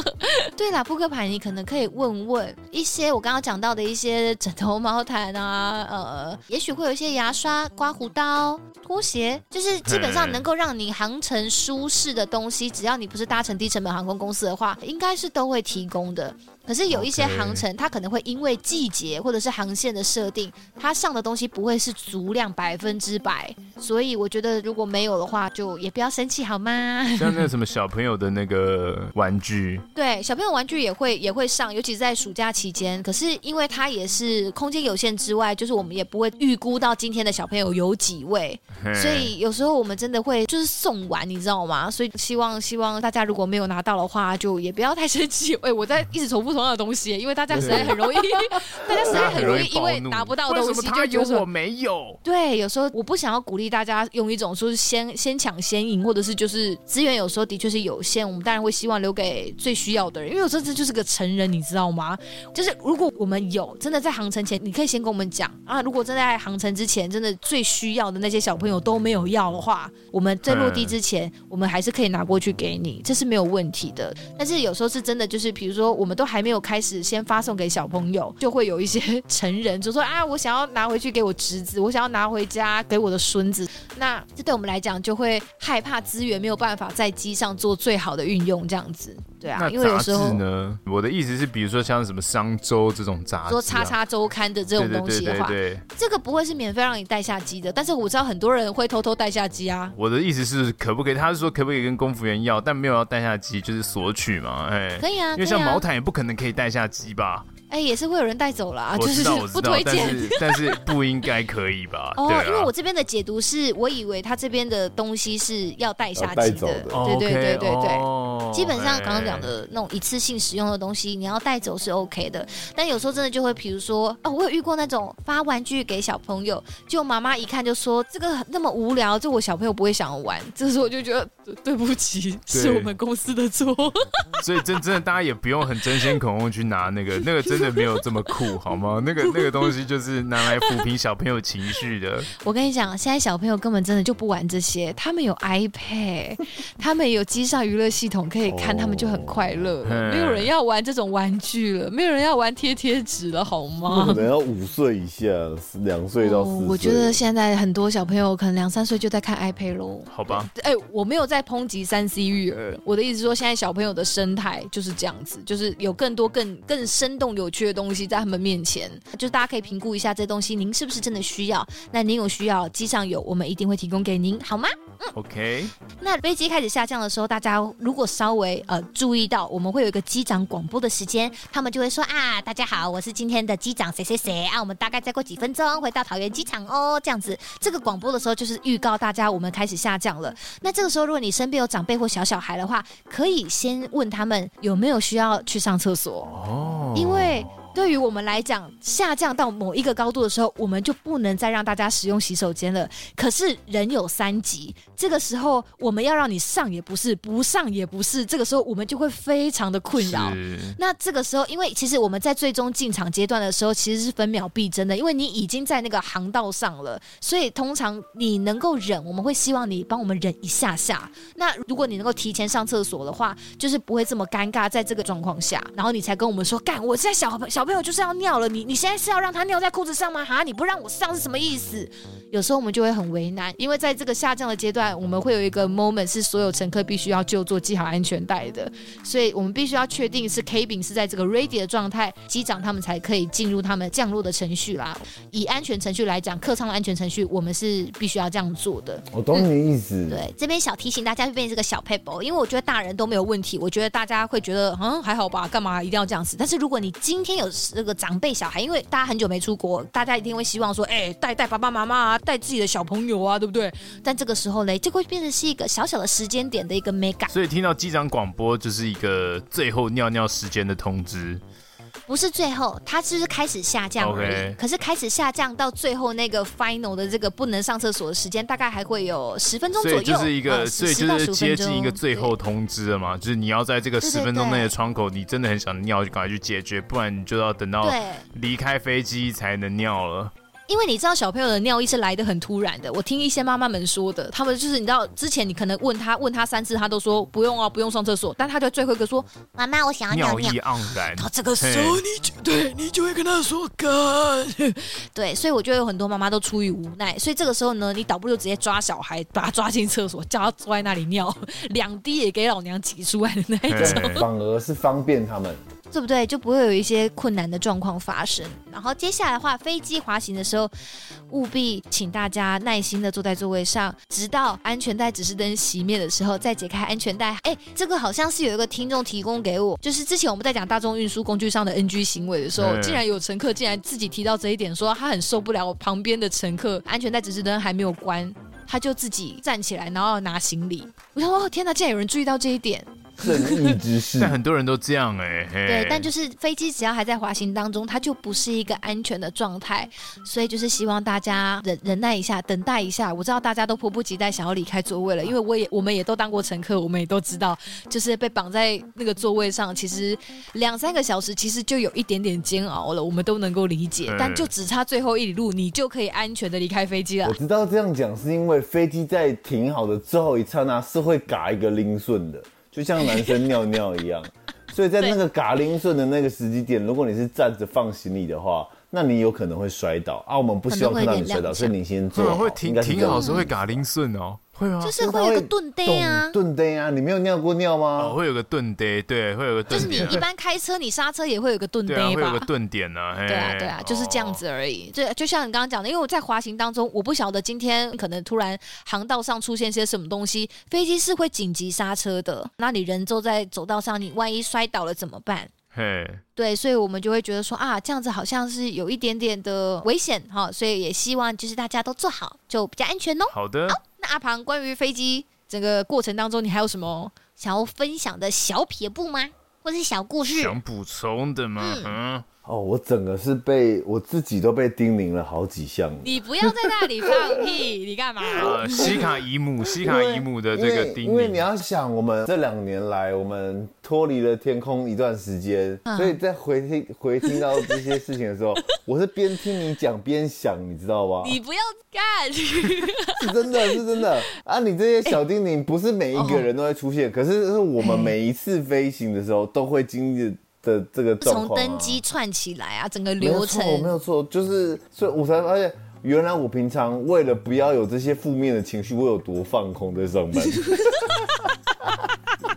对啦，扑克牌你可能可以问问一些我刚刚讲到的一些枕头、毛毯啊，呃，也许会有一些牙刷、刮胡刀、拖鞋，就是基本上能够让你航程舒适的东西，只要你不是搭乘低成本航空公司的话，应该是都会提供的。可是有一些航程，它可能会因为季节或者是航线的设定，它上的东西不会是足量百分之百，所以我觉得如果没有的话，就也不要生气好吗？
像那个什么小朋友的那个玩具，
对，小朋友玩具也会也会上，尤其是在暑假期间。可是因为它也是空间有限之外，就是我们也不会预估到今天的小朋友有几位，所以有时候我们真的会就是送完，你知道吗？所以希望希望大家如果没有拿到的话，就也不要太生气。哎，我在一直重复。同样的东西，因为大家实在很容易，大家实在很容易因为拿不到东西就觉得
我没有。
对，有时候我不想要鼓励大家用一种说是先先抢先赢，或者是就是资源有时候的确是有限，我们当然会希望留给最需要的人。因为有时候这就是个成人，你知道吗？就是如果我们有真的在航程前，你可以先跟我们讲啊。如果真的在航程之前，真的最需要的那些小朋友都没有要的话，我们在落地之前，我们还是可以拿过去给你，这是没有问题的。但是有时候是真的，就是比如说我们都还没有开始先发送给小朋友，就会有一些 成人就说啊，我想要拿回去给我侄子，我想要拿回家给我的孙子。那这对我们来讲就会害怕资源没有办法在机上做最好的运用，这样子。对啊，因为有时候
呢，我的意思是，比如说像什么商周这种杂志、啊，
说叉叉周刊的这种东西的话，
对对对对对，
这个不会是免费让你带下机的。但是我知道很多人会偷偷带下机啊。
我的意思是，可不可以？他是说可不可以跟公服员要，但没有要带下机，就是索取嘛？哎，
可以啊，
因为像毛毯也不可能可以带下机吧？
哎，也是会有人带走了，就是不推荐，
但是 但是不应该可以吧？
哦，
啊、
因为我这边的解读是，我以为他这边的东西是要带下去的，
的
对对对对对，对。
哦、
基本上刚刚讲的那种一次性使用的东西，你要带走是 OK 的。但有时候真的就会，比如说，哦，我有遇过那种发玩具给小朋友，就妈妈一看就说这个那么无聊，这我小朋友不会想玩。这时候我就觉得对不起，是我们公司的错。
所以真真的大家也不用很争先恐后去拿那个，那个真的没有这么。酷好吗？那个那个东西就是拿来抚平小朋友情绪的。
我跟你讲，现在小朋友根本真的就不玩这些，他们有 iPad，他们有机上娱乐系统可以看，他们就很快乐。没有人要玩这种玩具了，没有人要玩贴贴纸了，好吗？
可能要五岁以下，两岁到四岁。
我觉得现在很多小朋友可能两三岁就在看 iPad 喽。
好吧，
哎，我没有在抨击三 C 育儿，我的意思是说，现在小朋友的生态就是这样子，就是有更多更更生动有趣的东西在。他们面前，就是大家可以评估一下这东西，您是不是真的需要？那您有需要，机上有，我们一定会提供给您，好吗？嗯
，OK。
那飞机开始下降的时候，大家如果稍微呃注意到，我们会有一个机长广播的时间，他们就会说啊，大家好，我是今天的机长谁谁谁啊，我们大概再过几分钟回到桃园机场哦，这样子。这个广播的时候就是预告大家我们开始下降了。那这个时候，如果你身边有长辈或小小孩的话，可以先问他们有没有需要去上厕所哦，因为。对于我们来讲，下降到某一个高度的时候，我们就不能再让大家使用洗手间了。可是人有三急，这个时候我们要让你上也不是，不上也不是，这个时候我们就会非常的困扰。那这个时候，因为其实我们在最终进场阶段的时候，其实是分秒必争的，因为你已经在那个航道上了，所以通常你能够忍，我们会希望你帮我们忍一下下。那如果你能够提前上厕所的话，就是不会这么尴尬，在这个状况下，然后你才跟我们说，干，我现在小小。小朋友就是要尿了，你你现在是要让他尿在裤子上吗？哈，你不让我上是什么意思？有时候我们就会很为难，因为在这个下降的阶段，我们会有一个 moment 是所有乘客必须要就坐系好安全带的，所以我们必须要确定是 cabin 是在这个 ready 的状态，机长他们才可以进入他们降落的程序啦。以安全程序来讲，客舱的安全程序我们是必须要这样做的。
我懂你的意思。
嗯、对，这边小提醒大家，变成这个小 paper，因为我觉得大人都没有问题，我觉得大家会觉得嗯还好吧，干嘛一定要这样子？但是如果你今天有那个。长辈小孩，因为大家很久没出国，大家一定会希望说，哎、带带爸爸妈妈啊，带自己的小朋友啊，对不对？但这个时候呢，就会变成是一个小小的时间点的一个美感。
所以听到机长广播，就是一个最后尿尿时间的通知。
不是最后，它就是开始下降而已。Okay. 可是开始下降到最后那个 final 的这个不能上厕所的时间，大概还会有十分钟左右。
就是一个，呃、所以就是接近一个最后通知了嘛。就是你要在这个十分钟内的窗口，你真的很想尿，就赶快去解决，不然你就要等到离开飞机才能尿了。
因为你知道小朋友的尿意是来的很突然的，我听一些妈妈们说的，他们就是你知道之前你可能问他问他三次，他都说不用啊，不用上厕所，但他就最后一个说妈妈，我想要尿尿。
尿意盎然，
到这个时候你就对你就会跟他说干，对，所以我觉得有很多妈妈都出于无奈，所以这个时候呢，你倒不如直接抓小孩，把他抓进厕所，叫他坐在那里尿，两滴也给老娘挤出来的那一种，
反而是方便他们。
对不对？就不会有一些困难的状况发生。然后接下来的话，飞机滑行的时候，务必请大家耐心的坐在座位上，直到安全带指示灯熄灭的时候再解开安全带。哎，这个好像是有一个听众提供给我，就是之前我们在讲大众运输工具上的 NG 行为的时候，竟然有乘客竟然自己提到这一点，说他很受不了我旁边的乘客安全带指示灯还没有关，他就自己站起来，然后拿行李。我想说，哦，天哪，竟然有人注意到这一点。
正义之士，
但很多人都这样哎、欸。
对，但就是飞机只要还在滑行当中，它就不是一个安全的状态，所以就是希望大家忍忍耐一下，等待一下。我知道大家都迫不及待想要离开座位了，因为我也我们也都当过乘客，我们也都知道，就是被绑在那个座位上，其实两三个小时其实就有一点点煎熬了，我们都能够理解。但就只差最后一里路，你就可以安全的离开飞机了。
我知道这样讲是因为飞机在停好的最后一刹那是会嘎一个零顺的。就像男生尿尿一样，所以在那个嘎铃顺的那个时机点，如果你是站着放行李的话，那你有可能会摔倒啊。我们不希望看到你摔倒，所以你先坐好。
会停停好时候会嘎铃顺哦。会啊，
就是会有个顿呆啊，
顿呆啊，你没有尿过尿吗？
哦，会有个顿呆，对，会有个顿。
就是你一般开车，你刹车也会有个顿呆吧？
会有个顿点 呢。
对啊，对啊，就是这样子而已。就就像你刚刚讲的，因为我在滑行当中，我不晓得今天可能突然航道上出现些什么东西，飞机是会紧急刹车的。那你人坐在走道上，你万一摔倒了怎么办？嘿，对，所以我们就会觉得说啊，这样子好像是有一点点的危险哈，所以也希望就是大家都坐好，就比较安全哦。
好的。
阿庞，关于飞机整个过程当中，你还有什么想要分享的小撇步吗？或是小故事？
想补充的吗？嗯。嗯
哦，我整个是被我自己都被叮咛了好几项。
你不要在那里放屁，你干嘛？
呃，西卡姨母，西卡姨母的这个叮咛。
因为你要想，我们这两年来，我们脱离了天空一段时间，嗯、所以在回听回听到这些事情的时候，我是边听你讲边想，你知道吧？
你不要干，
是真的是真的啊！你这些小叮咛不是每一个人都会出现，欸、可是是我们每一次飞行的时候都会经历。的这个从
登机串起来啊，整个流程没有错，
没有错，就是所以我才发现，原来我平常为了不要有这些负面的情绪，我有多放空在上班。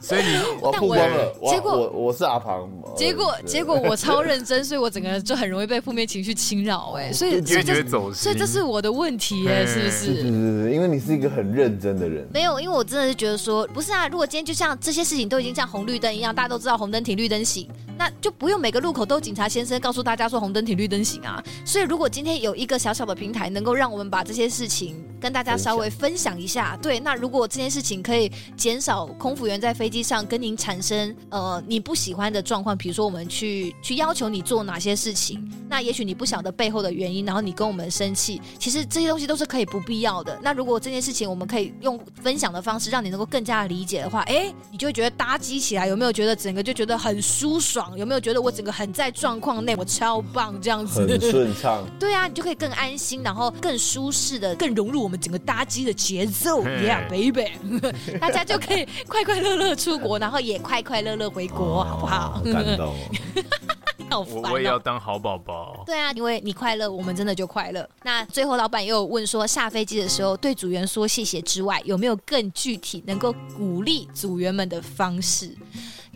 所以你
我曝光了，
结果
我我是阿庞，
结果结果我超认真，所以我整个人就很容易被负面情绪侵扰，哎，所以所以这所以这是我的问题，哎，是不是？
是是是，因为你是一个很认真的人。
没有，因为我真的是觉得说，不是啊，如果今天就像这些事情都已经像红绿灯一样，大家都知道红灯停，绿灯行，那就不用每个路口都有警察先生告诉大家说红灯停，绿灯行啊。所以如果今天有一个小小的平台，能够让我们把这些事情跟大家稍微分享一下，对，那如果这件事情可以减少空服员在飞机上跟您产生呃你不喜欢的状况，比如说我们去去要求你做哪些事情，那也许你不晓得背后的原因，然后你跟我们生气，其实这些东西都是可以不必要的。那如果这件事情我们可以用分享的方式，让你能够更加的理解的话，哎，你就会觉得搭机起来有没有觉得整个就觉得很舒爽？有没有觉得我整个很在状况内，我超棒这样子，
很顺畅。
对啊，你就可以更安心，然后更舒适的，更融入我们整个搭机的节奏。Yeah，baby，大家就可以快快乐乐出国，然后也快快乐乐回国，好不好？
好感动哦。
好
烦哦。我也要当好宝宝。
对啊，因为你快乐，我们真的就快乐。那最后，老板又有问说，下飞机的时候对组员说谢谢之外，有没有更具体能够鼓励组员们的方式？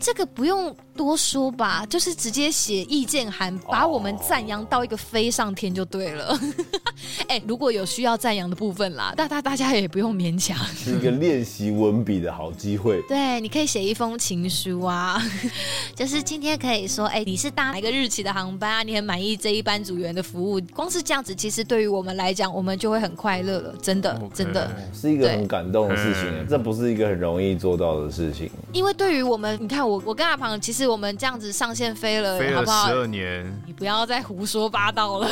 这个不用多说吧，就是直接写意见函，把我们赞扬到一个飞上天就对了。哎，如果有需要赞扬的部分啦，大大大家也不用勉强，
是一个练习文笔的好机会。
对，你可以写一封情书啊，就是今天可以说，哎，你是搭哪个日期的航班啊？你很满意这一班组员的服务，光是这样子，其实对于我们来讲，我们就会很快乐了。真的，Okay. 真的
是一个很感动的事情，这不是一个很容易做到的事情。
因为对于我们，你看。我我跟阿庞，其实我们这样子上线飞了，
飞了十二
年，你不要再胡说八道了，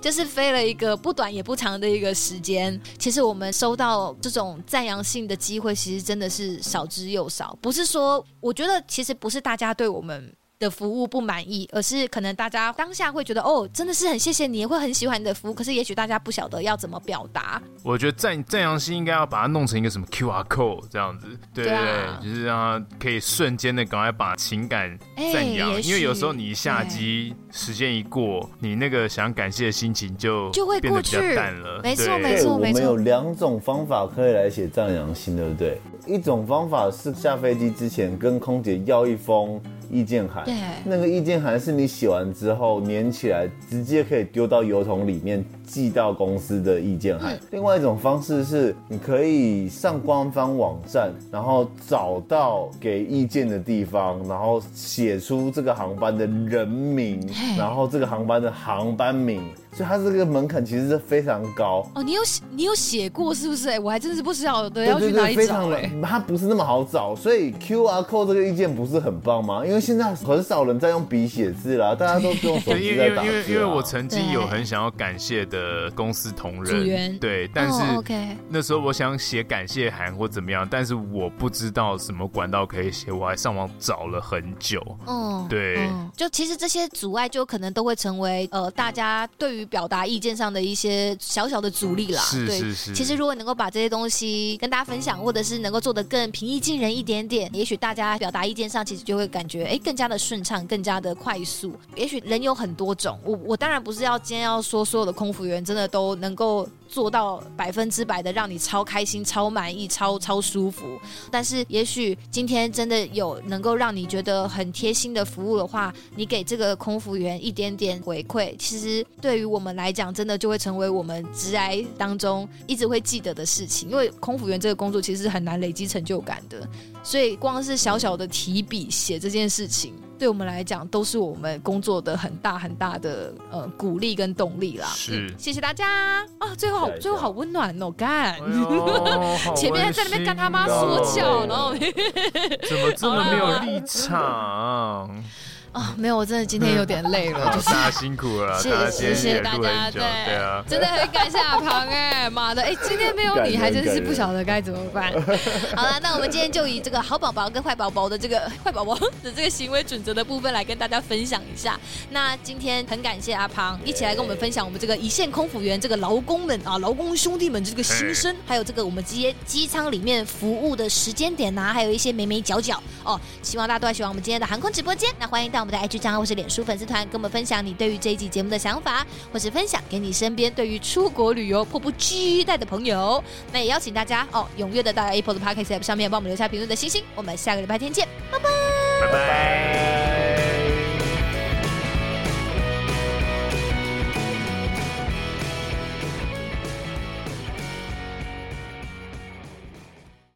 就是飞了一个不短也不长的一个时间。其实我们收到这种赞扬性的机会，其实真的是少之又少。不是说，我觉得其实不是大家对我们。的服务不满意，而是可能大家当下会觉得哦，真的是很谢谢你，会很喜欢你的服务。可是也许大家不晓得要怎么表达。
我觉得赞赞扬信应该要把它弄成一个什么 QR code 这样子，对对，就是让它可以瞬间的赶快把情感赞扬。欸、因为有时候你一下机时间一过，你那个想感谢的心情就就会变得比较淡了。
没错没错没错。
我们有两种方法可以来写赞扬信，对不对？一种方法是下飞机之前跟空姐要一封。意见函，对，那个意见函是你写完之后粘起来，直接可以丢到邮筒里面寄到公司的意见函。嗯、另外一种方式是，你可以上官方网站，然后找到给意见的地方，然后写出这个航班的人名，然后这个航班的航班名。所以它这个门槛其实是非常高
哦。你有写你有写过是不是？哎，我还真的是不知道的，要去哪里找？哎，
它不是那么好找，所以 QR code 这个意见不是很棒吗？因为现在很少人在用笔写字啦，大家都是用手机在打字。
因为因为因为我曾经有很想要感谢的的公司同仁，对，但是、
哦、OK，
那时候我想写感谢函或怎么样，但是我不知道什么管道可以写，我还上网找了很久。
哦，
对、
哦，就其实这些阻碍就可能都会成为呃大家对于表达意见上的一些小小的阻力啦。
是是是。
其实如果能够把这些东西跟大家分享，或者是能够做得更平易近人一点点，也许大家表达意见上其实就会感觉哎更加的顺畅，更加的快速。也许人有很多种，我我当然不是要今天要说所有的空服员真的都能够做到百分之百的让你超开心、超满意、超超舒服。但是也许今天真的有能够让你觉得很贴心的服务的话，你给这个空服员一点点回馈，其实对于我们来讲，真的就会成为我们直癌当中一直会记得的事情。因为空服员这个工作其实很难累积成就感的，所以光是小小的提笔写这件事情。对我们来讲，都是我们工作的很大很大的呃鼓励跟动力啦。
是，
谢谢大家啊！最后好，最后好温暖哦，干！
哎、
前面还在那边跟他妈说教，然后
怎么这么没有立场？
啊，没有，我真的今天有点累了，就是
大家辛苦了，
谢谢谢谢大家，对对啊，真的很感谢阿庞哎，妈的哎，今天没有你，还真是不晓得该怎么办。好了，那我们今天就以这个好宝宝跟坏宝宝的这个 坏宝宝的这个行为准则的部分来跟大家分享一下。那今天很感谢阿庞一起来跟我们分享我们这个一线空服员这个劳工们啊，劳工兄弟们这个心声，还有这个我们机机舱里面服务的时间点呐、啊，还有一些眉眉角角哦，希望大家都还喜欢我们今天的航空直播间。那欢迎到。我们的 IG 账号或是脸书粉丝团，跟我们分享你对于这一集节目的想法，或是分享给你身边对于出国旅游迫不及待的朋友。那也邀请大家哦，踊跃的到 Apple 的 Podcast App 上面帮我们留下评论的星星。我们下个礼拜天见，拜拜，
拜拜。